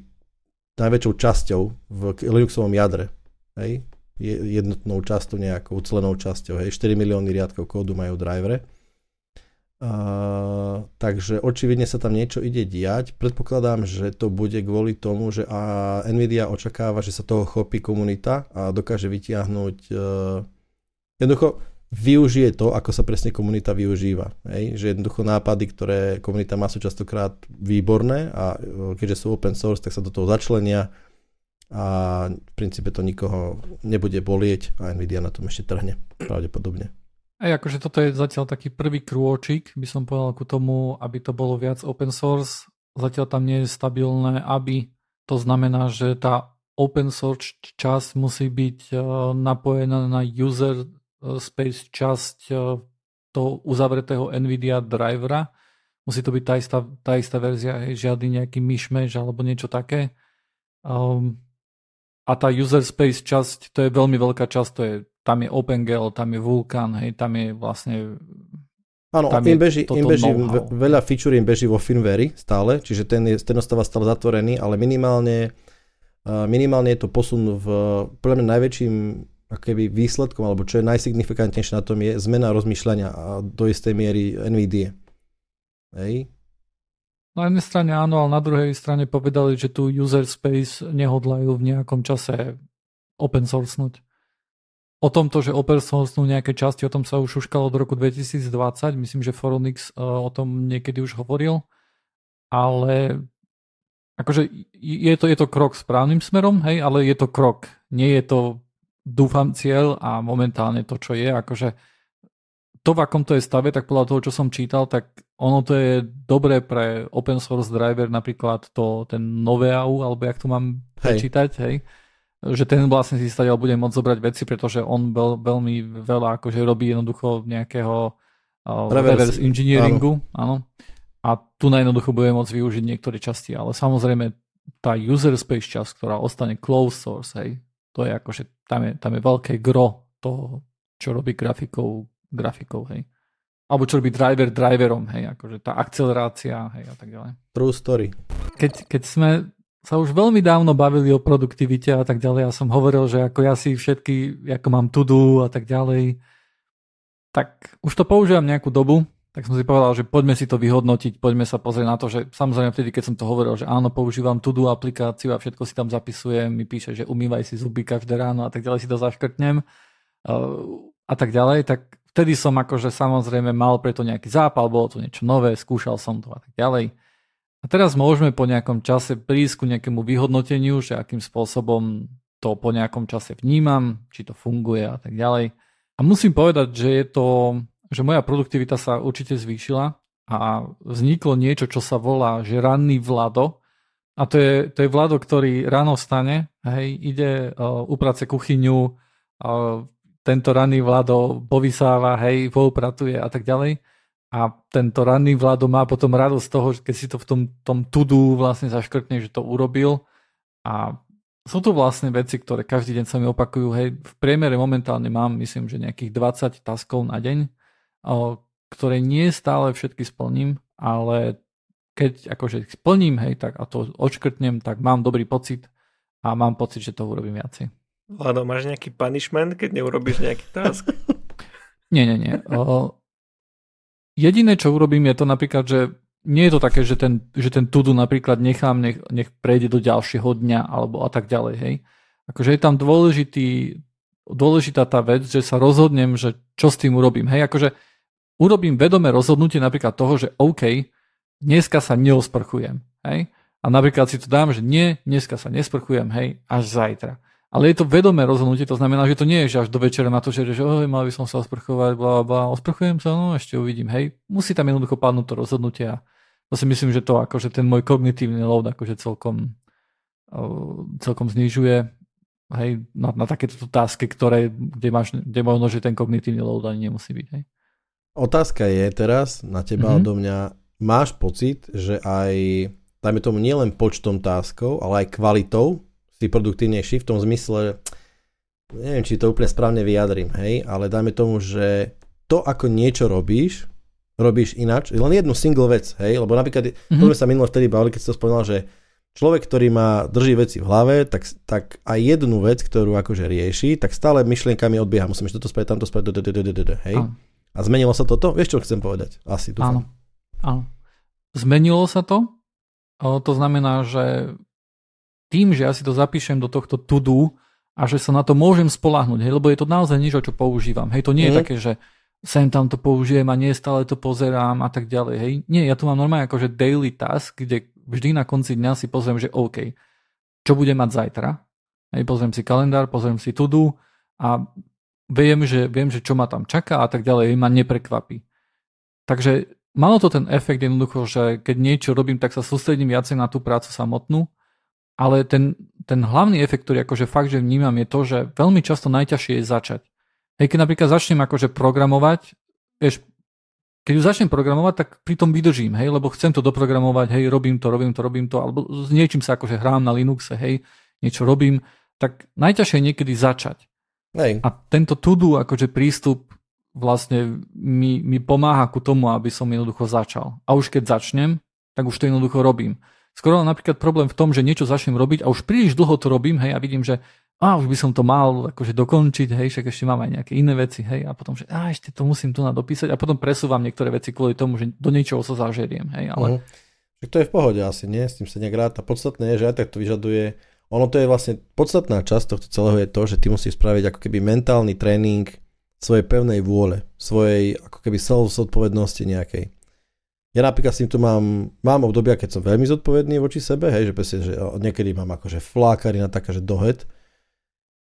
S4: najväčšou časťou v Linuxovom jadre. Hej jednotnou časťou, nejakou ucelenou časťou. Hej, 4 milióny riadkov kódu majú drivere. Uh, takže očividne sa tam niečo ide diať. Predpokladám, že to bude kvôli tomu, že a Nvidia očakáva, že sa toho chopí komunita a dokáže vytiahnuť uh, jednoducho využije to, ako sa presne komunita využíva. Hej? Že jednoducho nápady, ktoré komunita má sú častokrát výborné a keďže sú open source, tak sa do toho začlenia a v princípe to nikoho nebude bolieť a Nvidia na tom ešte trhne pravdepodobne.
S3: Aj akože toto je zatiaľ taký prvý krôčik, by som povedal ku tomu, aby to bolo viac open source. Zatiaľ tam nie je stabilné, aby to znamená, že tá open source časť musí byť e, napojená na user e, space časť e, toho uzavretého NVIDIA drivera. Musí to byť tá istá, tá istá verzia, hej, žiadny nejaký myšmeš alebo niečo také. Um, a tá user space časť, to je veľmi veľká časť, to je, tam je OpenGL, tam je Vulkan, hej, tam je vlastne
S4: Áno, im beží, im beží veľa feature im beží vo firmware stále, čiže ten, je, ten ostáva stále zatvorený, ale minimálne, minimálne je to posun v, podľa mňa najväčším keby výsledkom, alebo čo je najsignifikantnejšie na tom je zmena rozmýšľania a do istej miery NVIDIA. Hej?
S3: Na jednej strane áno, ale na druhej strane povedali, že tu user space nehodlajú v nejakom čase open sourcenúť. O tomto, že open sourcenú nejaké časti, o tom sa už šuškalo do roku 2020, myslím, že Foronix uh, o tom niekedy už hovoril, ale akože je to, je to krok správnym smerom, hej, ale je to krok. Nie je to, dúfam, cieľ a momentálne to, čo je, akože to, v akom to je stave, tak podľa toho, čo som čítal, tak ono to je dobré pre open source driver, napríklad to, ten Noveau, alebo jak to mám hej. prečítať, hej, že ten vlastne si stadiaľ bude môcť zobrať veci, pretože on veľ, veľmi veľa akože robí jednoducho nejakého uh, reverse, reverse engineeringu, áno. áno. A tu najjednoducho bude môcť využiť niektoré časti, ale samozrejme tá user space časť, ktorá ostane closed source, hej, to je akože, tam je, tam je veľké gro toho, čo robí grafikov hej. Alebo čo robí driver driverom, hej, akože tá akcelerácia, hej, a tak ďalej.
S4: True story.
S3: Keď, keď sme sa už veľmi dávno bavili o produktivite a tak ďalej, ja som hovoril, že ako ja si všetky, ako mám to do a tak ďalej, tak už to používam nejakú dobu, tak som si povedal, že poďme si to vyhodnotiť, poďme sa pozrieť na to, že samozrejme vtedy, keď som to hovoril, že áno, používam do aplikáciu a všetko si tam zapisujem, mi píše, že umývaj si zuby každé ráno a tak ďalej si to zaškrtnem a tak ďalej, tak vtedy som akože samozrejme mal preto nejaký zápal, bolo to niečo nové, skúšal som to a tak ďalej. A teraz môžeme po nejakom čase prísť ku nejakému vyhodnoteniu, že akým spôsobom to po nejakom čase vnímam, či to funguje a tak ďalej. A musím povedať, že je to, že moja produktivita sa určite zvýšila a vzniklo niečo, čo sa volá, že ranný vlado. A to je, to je vlado, ktorý ráno vstane, hej, ide uh, uprace kuchyňu, uh, tento ranný Vlado povysáva, hej, poupratuje a tak ďalej. A tento ranný Vlado má potom radosť z toho, keď si to v tom, tom tudu vlastne zaškrtne, že to urobil. A sú to vlastne veci, ktoré každý deň sa mi opakujú. Hej, v priemere momentálne mám, myslím, že nejakých 20 taskov na deň, ktoré nie stále všetky splním, ale keď akože splním, hej, tak a to odškrtnem, tak mám dobrý pocit a mám pocit, že to urobím viacej.
S2: Áno, máš nejaký punishment, keď neurobiš nejaký task?
S3: nie, nie, nie. O, jediné, čo urobím, je to napríklad, že nie je to také, že ten, že ten tudu napríklad nechám, nech, nech prejde do ďalšieho dňa alebo a tak ďalej, hej. Akože je tam dôležitý, dôležitá tá vec, že sa rozhodnem, že čo s tým urobím, hej. Akože urobím vedomé rozhodnutie napríklad toho, že OK, dneska sa neosprchujem, hej. A napríklad si to dám, že nie, dneska sa nesprchujem, hej, až zajtra. Ale je to vedomé rozhodnutie, to znamená, že to nie je, že až do večera na to, že, že oj, mal by som sa osprchovať, bla, bla, osprchujem sa, no ešte uvidím, hej. Musí tam jednoducho padnúť to rozhodnutie a to si myslím, že to akože ten môj kognitívny load akože celkom, celkom znižuje hej, na, na takéto otázky, ktoré, kde, máš, kde možno, že ten kognitívny load ani nemusí byť. Hej.
S4: Otázka je teraz na teba mm-hmm. odo mňa, máš pocit, že aj, dajme tomu nielen počtom táskov, ale aj kvalitou si produktívnejší v tom zmysle, neviem, či to úplne správne vyjadrím, hej, ale dajme tomu, že to, ako niečo robíš, robíš ináč. Len jednu single vec, hej, lebo napríklad, mm-hmm. to sme sa minule vtedy bavili, keď si to spomínal, že človek, ktorý má, drží veci v hlave, tak, tak aj jednu vec, ktorú akože rieši, tak stále myšlienkami odbieha. Musím ešte toto spraviť, tamto spraviť, hej. A zmenilo sa toto? Vieš, čo chcem povedať? Asi,
S3: dúfam. Áno, áno. Zmenilo sa to. To znamená, že tým, že ja si to zapíšem do tohto to a že sa na to môžem spolahnuť, hej, lebo je to naozaj niečo, čo používam. Hej, to nie mm. je mhm. také, že sem tam to použijem a nie stále to pozerám a tak ďalej. Hej. Nie, ja tu mám normálne akože daily task, kde vždy na konci dňa si pozriem, že OK, čo budem mať zajtra. Hej, pozriem si kalendár, pozriem si tudu a viem že, viem, že čo ma tam čaká a tak ďalej, ma neprekvapí. Takže malo to ten efekt jednoducho, že keď niečo robím, tak sa sústredím viacej na tú prácu samotnú, ale ten, ten hlavný efekt, ktorý akože fakt, že vnímam, je to, že veľmi často najťažšie je začať. Hej, keď napríklad začnem akože programovať, vieš, keď už začnem programovať, tak pri tom vydržím, hej, lebo chcem to doprogramovať, hej, robím to, robím to, robím to, alebo s niečím sa akože hrám na Linuxe, hej, niečo robím, tak najťažšie je niekedy začať. Hej. A tento to-do akože prístup vlastne mi, mi pomáha ku tomu, aby som jednoducho začal. A už keď začnem, tak už to jednoducho robím. Skoro napríklad problém v tom, že niečo začnem robiť a už príliš dlho to robím, hej, a vidím, že a už by som to mal akože dokončiť, hej, však ešte mám aj nejaké iné veci, hej, a potom, že a ešte to musím tu nadopísať a potom presúvam niektoré veci kvôli tomu, že do niečoho sa zažeriem, hej, ale...
S4: Uh-huh. to je v pohode asi, nie? S tým sa nejak rád. A podstatné je, že aj tak to vyžaduje, ono to je vlastne, podstatná časť tohto celého je to, že ty musíš spraviť ako keby mentálny tréning svojej pevnej vôle, svojej ako keby self-zodpovednosti nejakej. Ja napríklad s týmto mám, mám obdobia, keď som veľmi zodpovedný voči sebe, hej, že, presne, že niekedy mám akože flákarina taká, že dohet,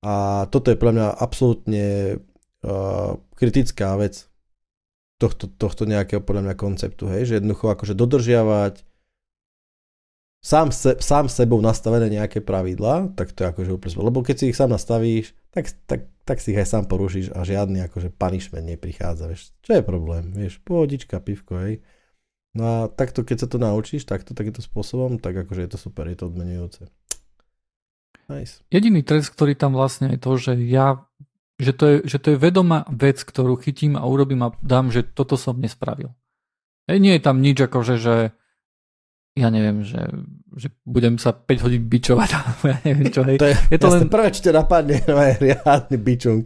S4: a toto je pre mňa absolútne uh, kritická vec tohto, tohto nejakého podľa mňa konceptu, hej, že jednoducho akože dodržiavať sám, se, sám sebou nastavené nejaké pravidlá, tak to je akože úplne lebo keď si ich sám nastavíš, tak, tak, tak si ich aj sám porušíš a žiadny akože punishment neprichádza, vieš, čo je problém, vieš, pohodička, pivko, hej. No a takto, keď sa to naučíš, takto, takýmto spôsobom, tak akože je to super, je to odmenujúce.
S3: Nice. Jediný trest, ktorý tam vlastne je to, že ja že to, je, že to je vedomá vec, ktorú chytím a urobím a dám, že toto som nespravil. E, nie je tam nič ako, že, ja neviem, že, že budem sa 5 hodín bičovať, ja neviem čo. Hej.
S4: To je, je to len... prvé, čo ťa napadne, je riadny bičung.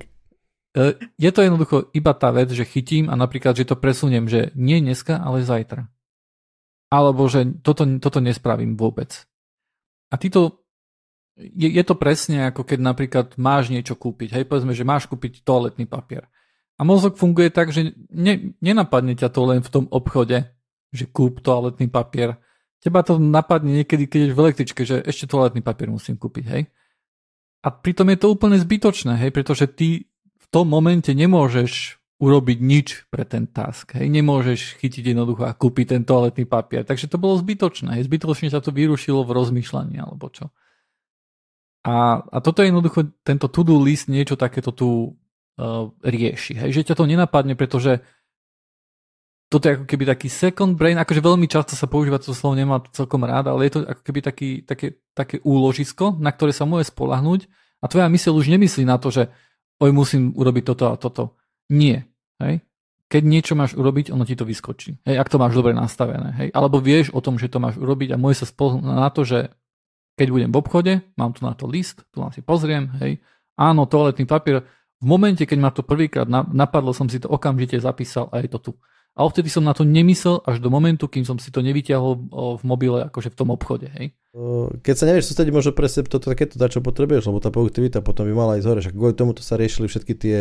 S3: Je to jednoducho iba tá vec, že chytím a napríklad, že to presuniem, že nie dneska, ale zajtra. Alebo že toto, toto nespravím vôbec. A ty to je, je to presne ako keď napríklad máš niečo kúpiť. Hej, povedzme, že máš kúpiť toaletný papier. A mozog funguje tak, že ne, nenapadne ťa to len v tom obchode, že kúp toaletný papier. Teba to napadne niekedy, keď ješ v električke, že ešte toaletný papier musím kúpiť, hej. A pritom je to úplne zbytočné, hej, pretože ty v tom momente nemôžeš urobiť nič pre ten task. Hej. Nemôžeš chytiť jednoducho a kúpiť ten toaletný papier. Takže to bolo zbytočné. Hej. Zbytočne sa to vyrušilo v rozmýšľaní alebo čo. A, a toto je jednoducho, tento to-do list niečo takéto tu uh, rieši. Hej? Že ťa to nenapadne, pretože toto je ako keby taký second brain, akože veľmi často sa používa to slovo, nemá to celkom rád, ale je to ako keby taký, také, také úložisko, na ktoré sa môže spolahnuť a tvoja myseľ už nemyslí na to, že oj, musím urobiť toto a toto. Nie. Hej? keď niečo máš urobiť, ono ti to vyskočí. Hej, ak to máš dobre nastavené. Hej. Alebo vieš o tom, že to máš urobiť a môže sa spolhnúť na to, že keď budem v obchode, mám tu na to list, tu na si pozriem, hej, áno, toaletný papier, v momente, keď ma to prvýkrát napadlo, som si to okamžite zapísal a je to tu. A vtedy som na to nemyslel až do momentu, kým som si to nevyťahol v mobile, akože v tom obchode. Hej?
S4: Keď sa nevieš sústrediť možno pre sebe toto takéto dať, čo potrebuješ, lebo tá produktivita potom by mala ísť hore. Však kvôli tomu to sa riešili všetky tie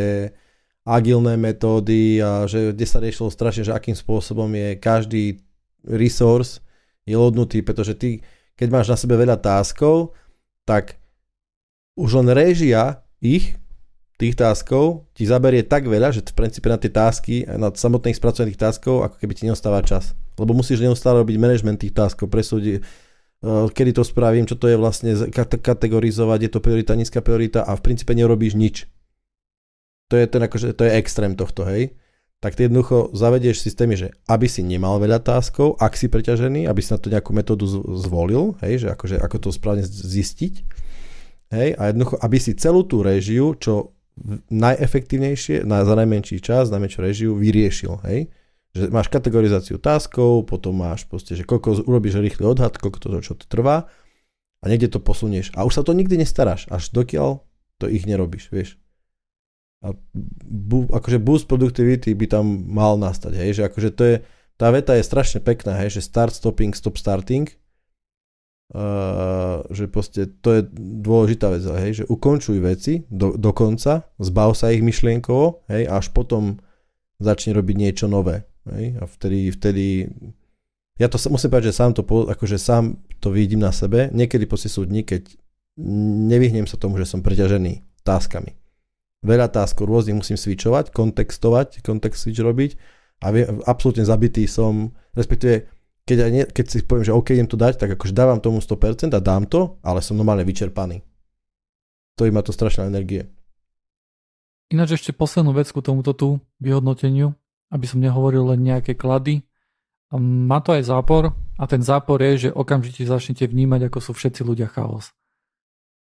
S4: agilné metódy a že kde sa riešilo strašne, že akým spôsobom je každý resource je lodnutý, pretože ty, keď máš na sebe veľa táskov, tak už len režia ich tých táskov ti zaberie tak veľa, že v princípe na tie tásky, na samotných spracovaných táskov, ako keby ti neostáva čas. Lebo musíš neustále robiť management tých táskov, presúdiť, uh, kedy to spravím, čo to je vlastne kategorizovať, je to priorita, nízka priorita a v princípe nerobíš nič. To je, ten, akože, to je extrém tohto, hej. Tak ty jednoducho zavedieš systémy, že aby si nemal veľa táskov, ak si preťažený, aby si na to nejakú metódu zvolil, hej, že akože, ako to správne zistiť. Hej, a jednoducho, aby si celú tú režiu, čo najefektívnejšie, na, za najmenší čas, najmenšiu režiu vyriešil, hej? Že máš kategorizáciu taskov, potom máš proste, že koľko urobíš rýchly odhad, koľko to, čo to trvá a niekde to posunieš. A už sa to nikdy nestaráš, až dokiaľ to ich nerobíš, vieš. A bu, akože boost productivity by tam mal nastať, hej, že akože to je, tá veta je strašne pekná, hej, že start stopping, stop starting, Uh, že proste to je dôležitá vec, hej, že ukončuj veci do, do konca, zbav sa ich myšlienkovo, hej, až potom začne robiť niečo nové, hej, a vtedy, vtedy ja to musím povedať, že sám to, akože sám to vidím na sebe, niekedy proste sú dni, keď nevyhnem sa tomu, že som preťažený táskami. Veľa táskov rôznych musím switchovať, kontextovať, kontext switch robiť a vie, absolútne zabitý som, respektíve keď, aj nie, keď si poviem, že OK, idem to dať, tak akože dávam tomu 100% a dám to, ale som normálne vyčerpaný. To má to strašná energie.
S3: Ináč ešte poslednú vec ku tomuto tu vyhodnoteniu, aby som nehovoril len nejaké klady. Má to aj zápor a ten zápor je, že okamžite začnete vnímať, ako sú všetci ľudia chaos.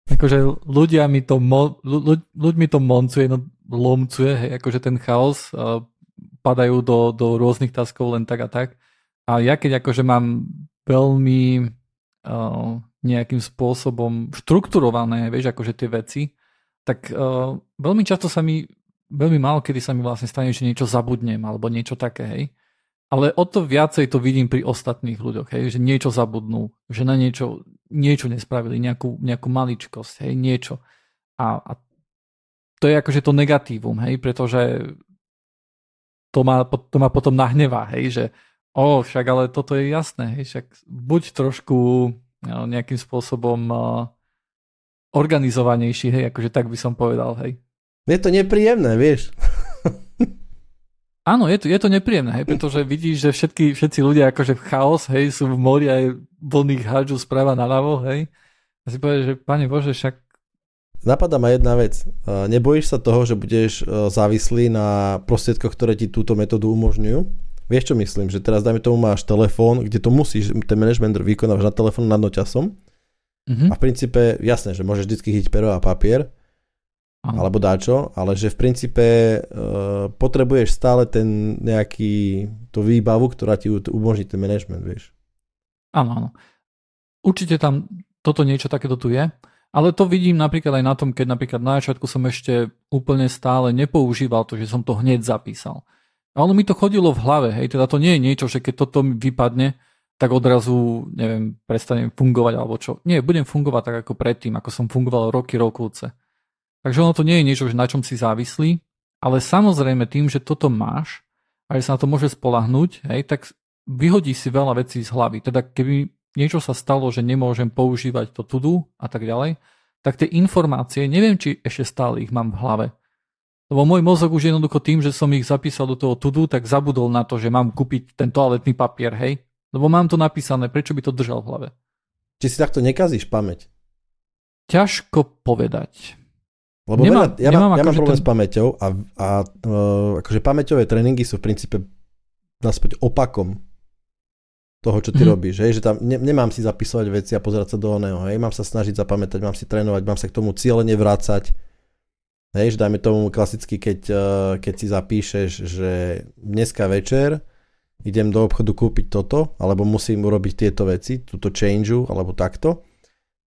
S3: Akože ľudia mi to, mo, ľuď, ľuď mi to moncuje, no, lomcuje, hej, akože ten chaos, uh, padajú do, do rôznych taskov len tak a tak a ja keď akože mám veľmi uh, nejakým spôsobom štrukturované, vieš, akože tie veci, tak uh, veľmi často sa mi, veľmi málo kedy sa mi vlastne stane, že niečo zabudnem alebo niečo také, hej. Ale o to viacej to vidím pri ostatných ľuďoch, hej, že niečo zabudnú, že na niečo, niečo nespravili, nejakú, nejakú maličkosť, hej, niečo. A, a to je akože to negatívum, hej, pretože to ma, to ma potom nahnevá, hej, že O, však ale toto je jasné, hej, však buď trošku no, nejakým spôsobom uh, organizovanejší, hej, akože tak by som povedal, hej.
S4: Je to nepríjemné, vieš.
S3: Áno, je to, je to nepríjemné, hej, pretože vidíš, že všetky, všetci ľudia akože v chaos, hej, sú v mori aj vlných hádžu správa naľavo, hej. A si povieš, že pane Bože, však
S4: Napadá ma jedna vec. Nebojíš sa toho, že budeš závislý na prostriedkoch, ktoré ti túto metódu umožňujú? Vieš čo myslím, že teraz dajme tomu máš telefón, kde to musíš, ten management vykonávaš na telefón nad noťasom mm-hmm. a v princípe, jasné, že môžeš vždy chytiť pero a papier, Aha. alebo dáčo, ale že v princípe uh, potrebuješ stále ten nejaký, tú výbavu, ktorá ti umožní ten management, vieš.
S3: Áno, áno. Určite tam toto niečo takéto tu je, ale to vidím napríklad aj na tom, keď napríklad na začiatku som ešte úplne stále nepoužíval to, že som to hneď zapísal. A ono mi to chodilo v hlave, hej, teda to nie je niečo, že keď toto mi vypadne, tak odrazu, neviem, prestanem fungovať alebo čo. Nie, budem fungovať tak ako predtým, ako som fungoval roky, rokovce. Takže ono to nie je niečo, na čom si závislí, ale samozrejme tým, že toto máš a že sa na to môže spolahnúť, hej, tak vyhodí si veľa vecí z hlavy. Teda keby niečo sa stalo, že nemôžem používať to tudu a tak ďalej, tak tie informácie, neviem, či ešte stále ich mám v hlave. Lebo môj mozog už jednoducho tým, že som ich zapísal do toho tudu, tak zabudol na to, že mám kúpiť ten toaletný papier, hej? Lebo mám to napísané, prečo by to držal v hlave?
S4: Či si takto nekazíš pamäť?
S3: Ťažko povedať.
S4: Lebo nemám, veľa, ja, nemám, ja mám akože problém ten... s pamäťou a, a uh, akože pamäťové tréningy sú v princípe naspäť opakom toho, čo ty mm. robíš, hej, že tam ne, nemám si zapisovať veci a pozerať sa do oného, hej, mám sa snažiť zapamätať, mám si trénovať, mám sa k tomu cieľene vrácať, Hej, že dajme tomu klasicky, keď, uh, keď si zapíšeš, že dneska večer idem do obchodu kúpiť toto, alebo musím urobiť tieto veci, túto changeu, alebo takto,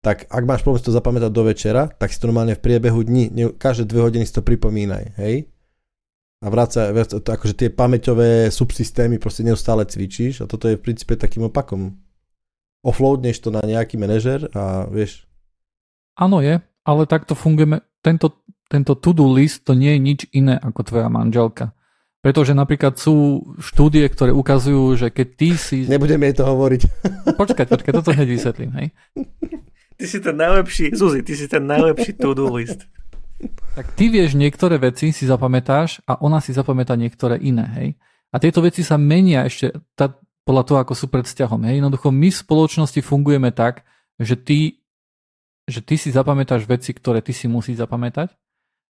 S4: tak ak máš problém si to zapamätať do večera, tak si to normálne v priebehu dní, každé dve hodiny si to pripomínaj, hej? A vráca, to, akože tie pamäťové subsystémy proste neustále cvičíš a toto je v princípe takým opakom. Offloadneš to na nejaký manažer a vieš.
S3: Áno je, ale takto fungujeme. Tento, tento to-do list to nie je nič iné ako tvoja manželka. Pretože napríklad sú štúdie, ktoré ukazujú, že keď ty si...
S4: Nebudeme jej to hovoriť.
S3: Počkaj, počkaj, toto hneď vysvetlím, hej.
S2: Ty si ten najlepší, Zuzi, ty si ten najlepší to-do list.
S3: Tak ty vieš niektoré veci, si zapamätáš a ona si zapamätá niektoré iné, hej. A tieto veci sa menia ešte tá, podľa toho, ako sú pred vzťahom, hej. Jednoducho my v spoločnosti fungujeme tak, že ty, že ty si zapamätáš veci, ktoré ty si musíš zapamätať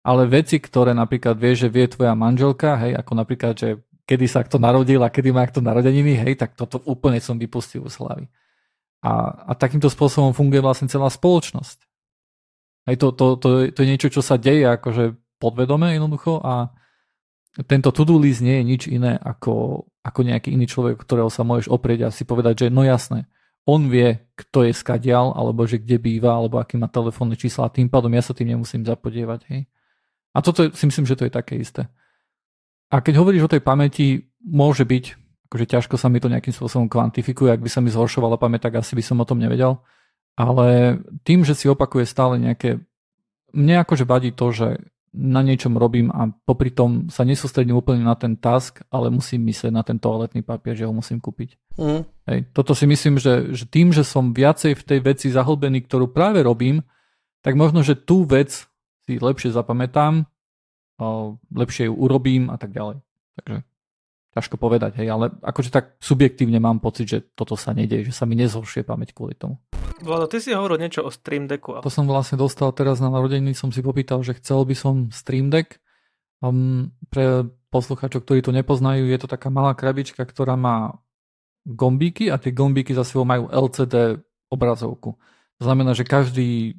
S3: ale veci, ktoré napríklad vieš, že vie tvoja manželka, hej, ako napríklad, že kedy sa kto narodil a kedy má kto narodeniny, hej, tak toto úplne som vypustil z hlavy. A, a takýmto spôsobom funguje vlastne celá spoločnosť. Hej, to, to, to, to je niečo, čo sa deje akože podvedome jednoducho a tento to-do list nie je nič iné ako, ako nejaký iný človek, ktorého sa môžeš oprieť a si povedať, že no jasné, on vie, kto je skadial, alebo že kde býva, alebo aký má telefónne čísla a tým pádom ja sa tým nemusím zapodievať. Hej. A toto si myslím, že to je také isté. A keď hovoríš o tej pamäti, môže byť, akože ťažko sa mi to nejakým spôsobom kvantifikuje, ak by sa mi zhoršovala pamäť, tak asi by som o tom nevedel. Ale tým, že si opakuje stále nejaké... Mne akože vadí to, že na niečom robím a popri tom sa nesústredím úplne na ten task, ale musím myslieť na ten toaletný papier, že ho musím kúpiť. Mm. Hej, toto si myslím, že, že tým, že som viacej v tej veci zahlbený, ktorú práve robím, tak možno, že tú vec si lepšie zapamätám, lepšie ju urobím a tak ďalej. Takže ťažko povedať, hej, ale akože tak subjektívne mám pocit, že toto sa nedieje, že sa mi nezhoršie pamäť kvôli tomu.
S2: Vlado, ty si hovoril niečo o Stream Decku.
S3: To som vlastne dostal teraz na narodeniny, som si popýtal, že chcel by som Stream Deck. Um, pre poslucháčov, ktorí to nepoznajú, je to taká malá krabička, ktorá má gombíky a tie gombíky za sebou majú LCD obrazovku. To znamená, že každý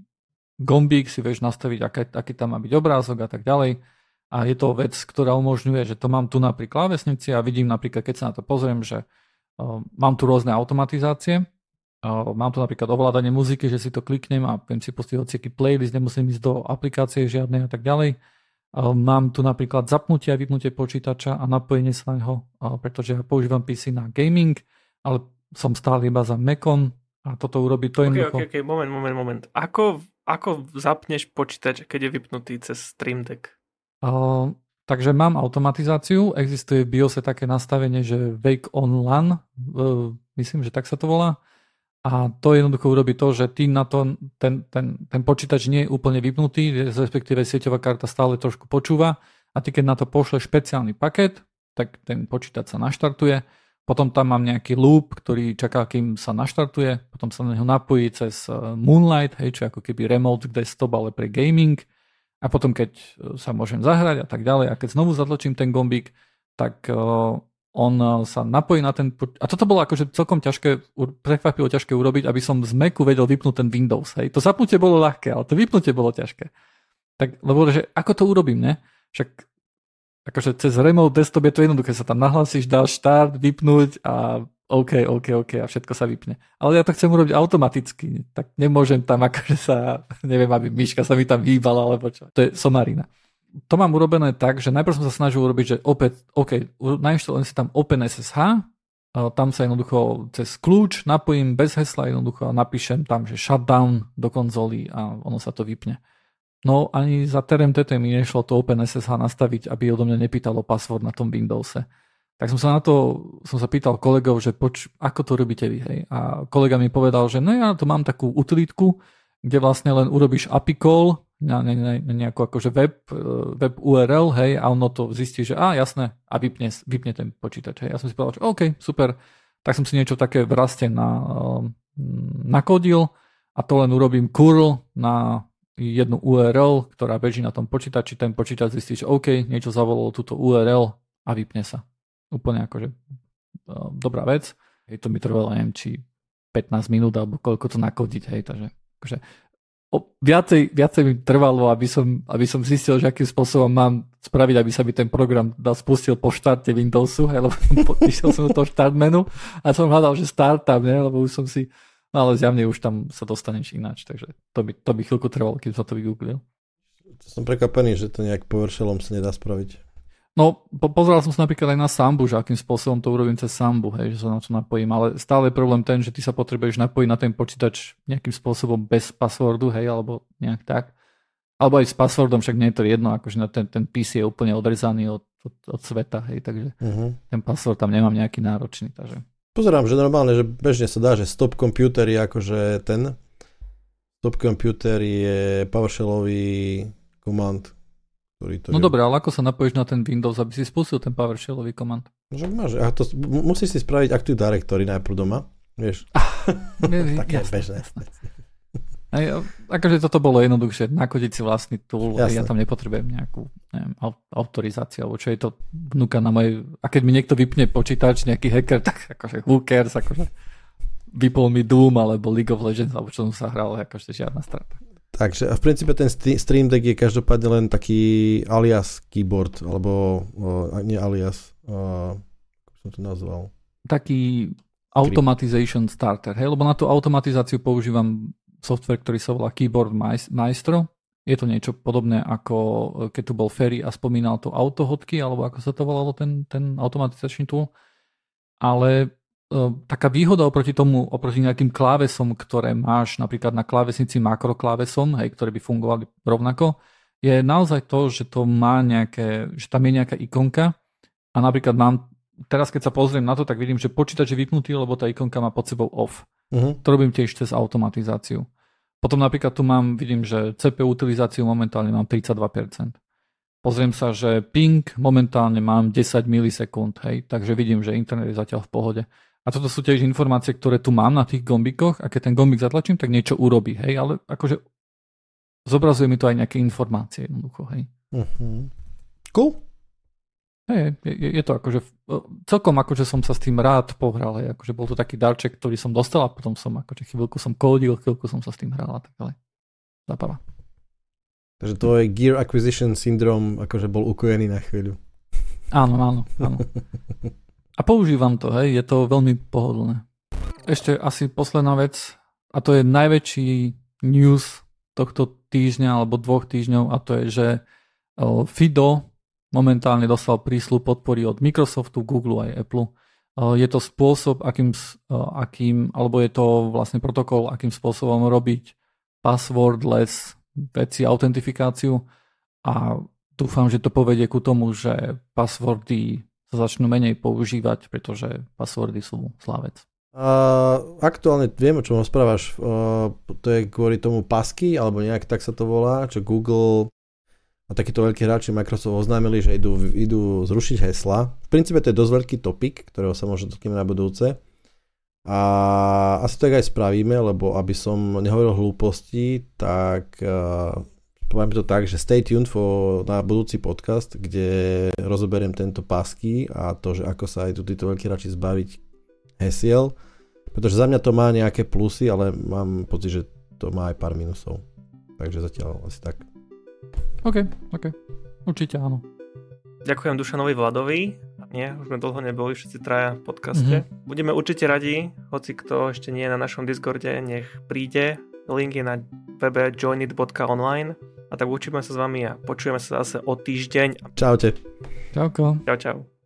S3: gombík si vieš nastaviť, aký, aký tam má byť obrázok a tak ďalej. A je to vec, ktorá umožňuje, že to mám tu na pri klávesnici a vidím napríklad, keď sa na to pozriem, že uh, mám tu rôzne automatizácie, mám tu napríklad ovládanie muziky, že si to kliknem a viem si pustiť hociaký playlist, nemusím ísť do aplikácie žiadnej a tak ďalej. Mám tu napríklad zapnutie a vypnutie počítača a napojenie sa na uh, pretože ja používam PC na gaming, ale som stále iba za Macon a toto urobiť to
S2: okay, okay, okay, moment, moment, moment. Ako ako zapneš počítač, keď je vypnutý cez Stream Deck?
S3: Uh, takže mám automatizáciu, existuje v BIOSe také nastavenie, že Wake on LAN, uh, myslím, že tak sa to volá. A to jednoducho urobí to, že ty na to, ten, ten, ten počítač nie je úplne vypnutý, respektíve sieťová karta stále trošku počúva a ty keď na to pošle špeciálny paket, tak ten počítač sa naštartuje potom tam mám nejaký loop, ktorý čaká, kým sa naštartuje. Potom sa na neho napojí cez eh, Moonlight, hej, čo ako keby remote desktop, ale pre gaming. A potom, keď eh, sa môžem zahrať a tak ďalej, a keď znovu zatlačím ten gombík, tak uh, on sa napojí na ten... A toto bolo akože celkom ťažké, prekvapivo ťažké urobiť, aby som z Macu vedel vypnúť ten Windows. Hej. To zapnutie bolo ľahké, ale to vypnutie bolo ťažké. Tak, lebo že ako to urobím, ne? Však akože cez remote desktop je to jednoduché, sa tam nahlasíš, dáš štart, vypnúť a OK, OK, OK a všetko sa vypne. Ale ja to chcem urobiť automaticky, tak nemôžem tam akože sa, neviem, aby myška sa mi tam výbala, alebo čo. To je somarina. To mám urobené tak, že najprv som sa snažil urobiť, že opäť, OK, nainštalujem si tam OpenSSH, tam sa jednoducho cez kľúč napojím bez hesla jednoducho a napíšem tam, že shutdown do konzoly a ono sa to vypne. No ani za terem TT mi nešlo to OpenSSH nastaviť, aby odo mňa nepýtalo password na tom Windowse. Tak som sa na to, som sa pýtal kolegov, že poč, ako to robíte vy, hej. A kolega mi povedal, že no ja to mám takú utilitku, kde vlastne len urobíš API call na, na, na, na nejakú akože web, e, web URL, hej, a ono to zistí, že á, jasné, a vypne, vypne ten počítač, hej. Ja som si povedal, že OK, super, tak som si niečo také v raste na, um, nakodil a to len urobím curl na jednu URL, ktorá beží na tom počítači, ten počítač zistí, že OK, niečo zavolalo túto URL a vypne sa. Úplne akože uh, dobrá vec. Hej, to mi trvalo, neviem, či 15 minút alebo koľko to nakodiť, hej, takže akože viacej, viacej mi trvalo, aby som, aby som zistil, že akým spôsobom mám spraviť, aby sa mi ten program dal spustil po štarte Windowsu, hej, lebo išiel som do toho štart menu a som hľadal, že start tam, ne, lebo už som si, no ale zjavne už tam sa dostaneš ináč, takže to by, to by chvíľku trvalo, kým som to vygooglil.
S4: Som prekvapený, že to nejak PowerShellom sa nedá spraviť.
S3: No, po, pozeral som sa napríklad aj na Sambu, že akým spôsobom to urobím cez Sambu, hej, že sa na to napojím, ale stále je problém ten, že ty sa potrebuješ napojiť na ten počítač nejakým spôsobom bez passwordu, hej, alebo nejak tak. Alebo aj s passwordom, však nie je to jedno, akože na ten, ten PC je úplne odrezaný od, od, od sveta, hej, takže uh-huh. ten password tam nemám nejaký náročný, takže...
S4: Pozerám, že normálne, že bežne sa dá, že stop computer je akože ten, stop computer je PowerShellový komand,
S3: ktorý to No je... dobre, ale ako sa napojíš na ten Windows, aby si spustil ten PowerShellový komand?
S4: Že máš, a to, musíš si spraviť Active Directory najprv doma, vieš. Také jasné, bežné. Jasné.
S3: Aj, akože toto bolo jednoduchšie, nakodiť si vlastný tool, Jasne. ja tam nepotrebujem nejakú neviem, autorizáciu, alebo čo je to vnúka na mojej, a keď mi niekto vypne počítač, nejaký hacker, tak akože who cares, akože vypol mi Doom, alebo League of Legends, alebo čo som sa hral, akože žiadna strata.
S4: Takže v princípe ten Stream Deck je každopádne len taký alias keyboard, alebo uh, nie alias, uh, som to nazval?
S3: Taký automatization starter, hej, lebo na tú automatizáciu používam software, ktorý sa volá Keyboard Maestro. Je to niečo podobné ako keď tu bol Ferry a spomínal to autohodky, alebo ako sa to volalo ten, ten automatizačný tool. Ale taká výhoda oproti tomu, oproti nejakým klávesom, ktoré máš napríklad na klávesnici makroklávesom, hej, ktoré by fungovali rovnako, je naozaj to, že to má nejaké, že tam je nejaká ikonka a napríklad mám, teraz keď sa pozriem na to, tak vidím, že počítač je vypnutý, lebo tá ikonka má pod sebou off. Uh-huh. To robím tiež cez automatizáciu. Potom napríklad tu mám, vidím, že CPU utilizáciu momentálne mám 32%. Pozriem sa, že ping momentálne mám 10 milisekúnd, hej, takže vidím, že internet je zatiaľ v pohode. A toto sú tiež informácie, ktoré tu mám na tých gombikoch a keď ten gombik zatlačím, tak niečo urobí, hej, ale akože zobrazuje mi to aj nejaké informácie jednoducho, hej. Uh-huh.
S4: Cool.
S3: Hej, je, je, je to akože, celkom akože som sa s tým rád pohral, hej, akože bol to taký darček, ktorý som dostal a potom som akože chvíľku som kódil, chvíľku som sa s tým hral a tak ďalej. Zápava.
S4: Takže tvoj Gear Acquisition Syndrome akože bol ukojený na chvíľu.
S3: Áno, áno, áno. A používam to, hej, je to veľmi pohodlné. Ešte asi posledná vec, a to je najväčší news tohto týždňa alebo dvoch týždňov a to je, že Fido momentálne dostal prísľub podpory od Microsoftu, Google aj Apple. Je to spôsob, akým, akým, alebo je to vlastne protokol, akým spôsobom robiť passwordless veci, autentifikáciu a dúfam, že to povedie ku tomu, že passwordy sa začnú menej používať, pretože passwordy sú slávec.
S4: Uh, aktuálne viem, o čom rozprávaš. Uh, to je kvôli tomu pasky, alebo nejak tak sa to volá, čo Google a takíto veľkí hráči Microsoft oznámili, že idú, idú zrušiť hesla. V princípe to je dosť veľký topik, ktorého sa možno dotkneme na budúce. A asi tak aj spravíme, lebo aby som nehovoril hlúposti, tak uh, poviem to tak, že stay tuned for, na budúci podcast, kde rozoberiem tento pasky a to, že ako sa aj tu títo veľkí radši zbaviť hesiel, pretože za mňa to má nejaké plusy, ale mám pocit, že to má aj pár minusov. Takže zatiaľ asi tak.
S3: OK, OK. Určite áno.
S2: Ďakujem Dušanovi Vladovi. Nie, už sme dlho neboli všetci traja v podcaste. Mm-hmm. Budeme určite radi, hoci kto ešte nie je na našom Discorde, nech príde. Link je na webe joinit.online a tak učíme sa s vami a počujeme sa zase o týždeň.
S4: Čaute.
S3: Čauko.
S2: Čau, čau.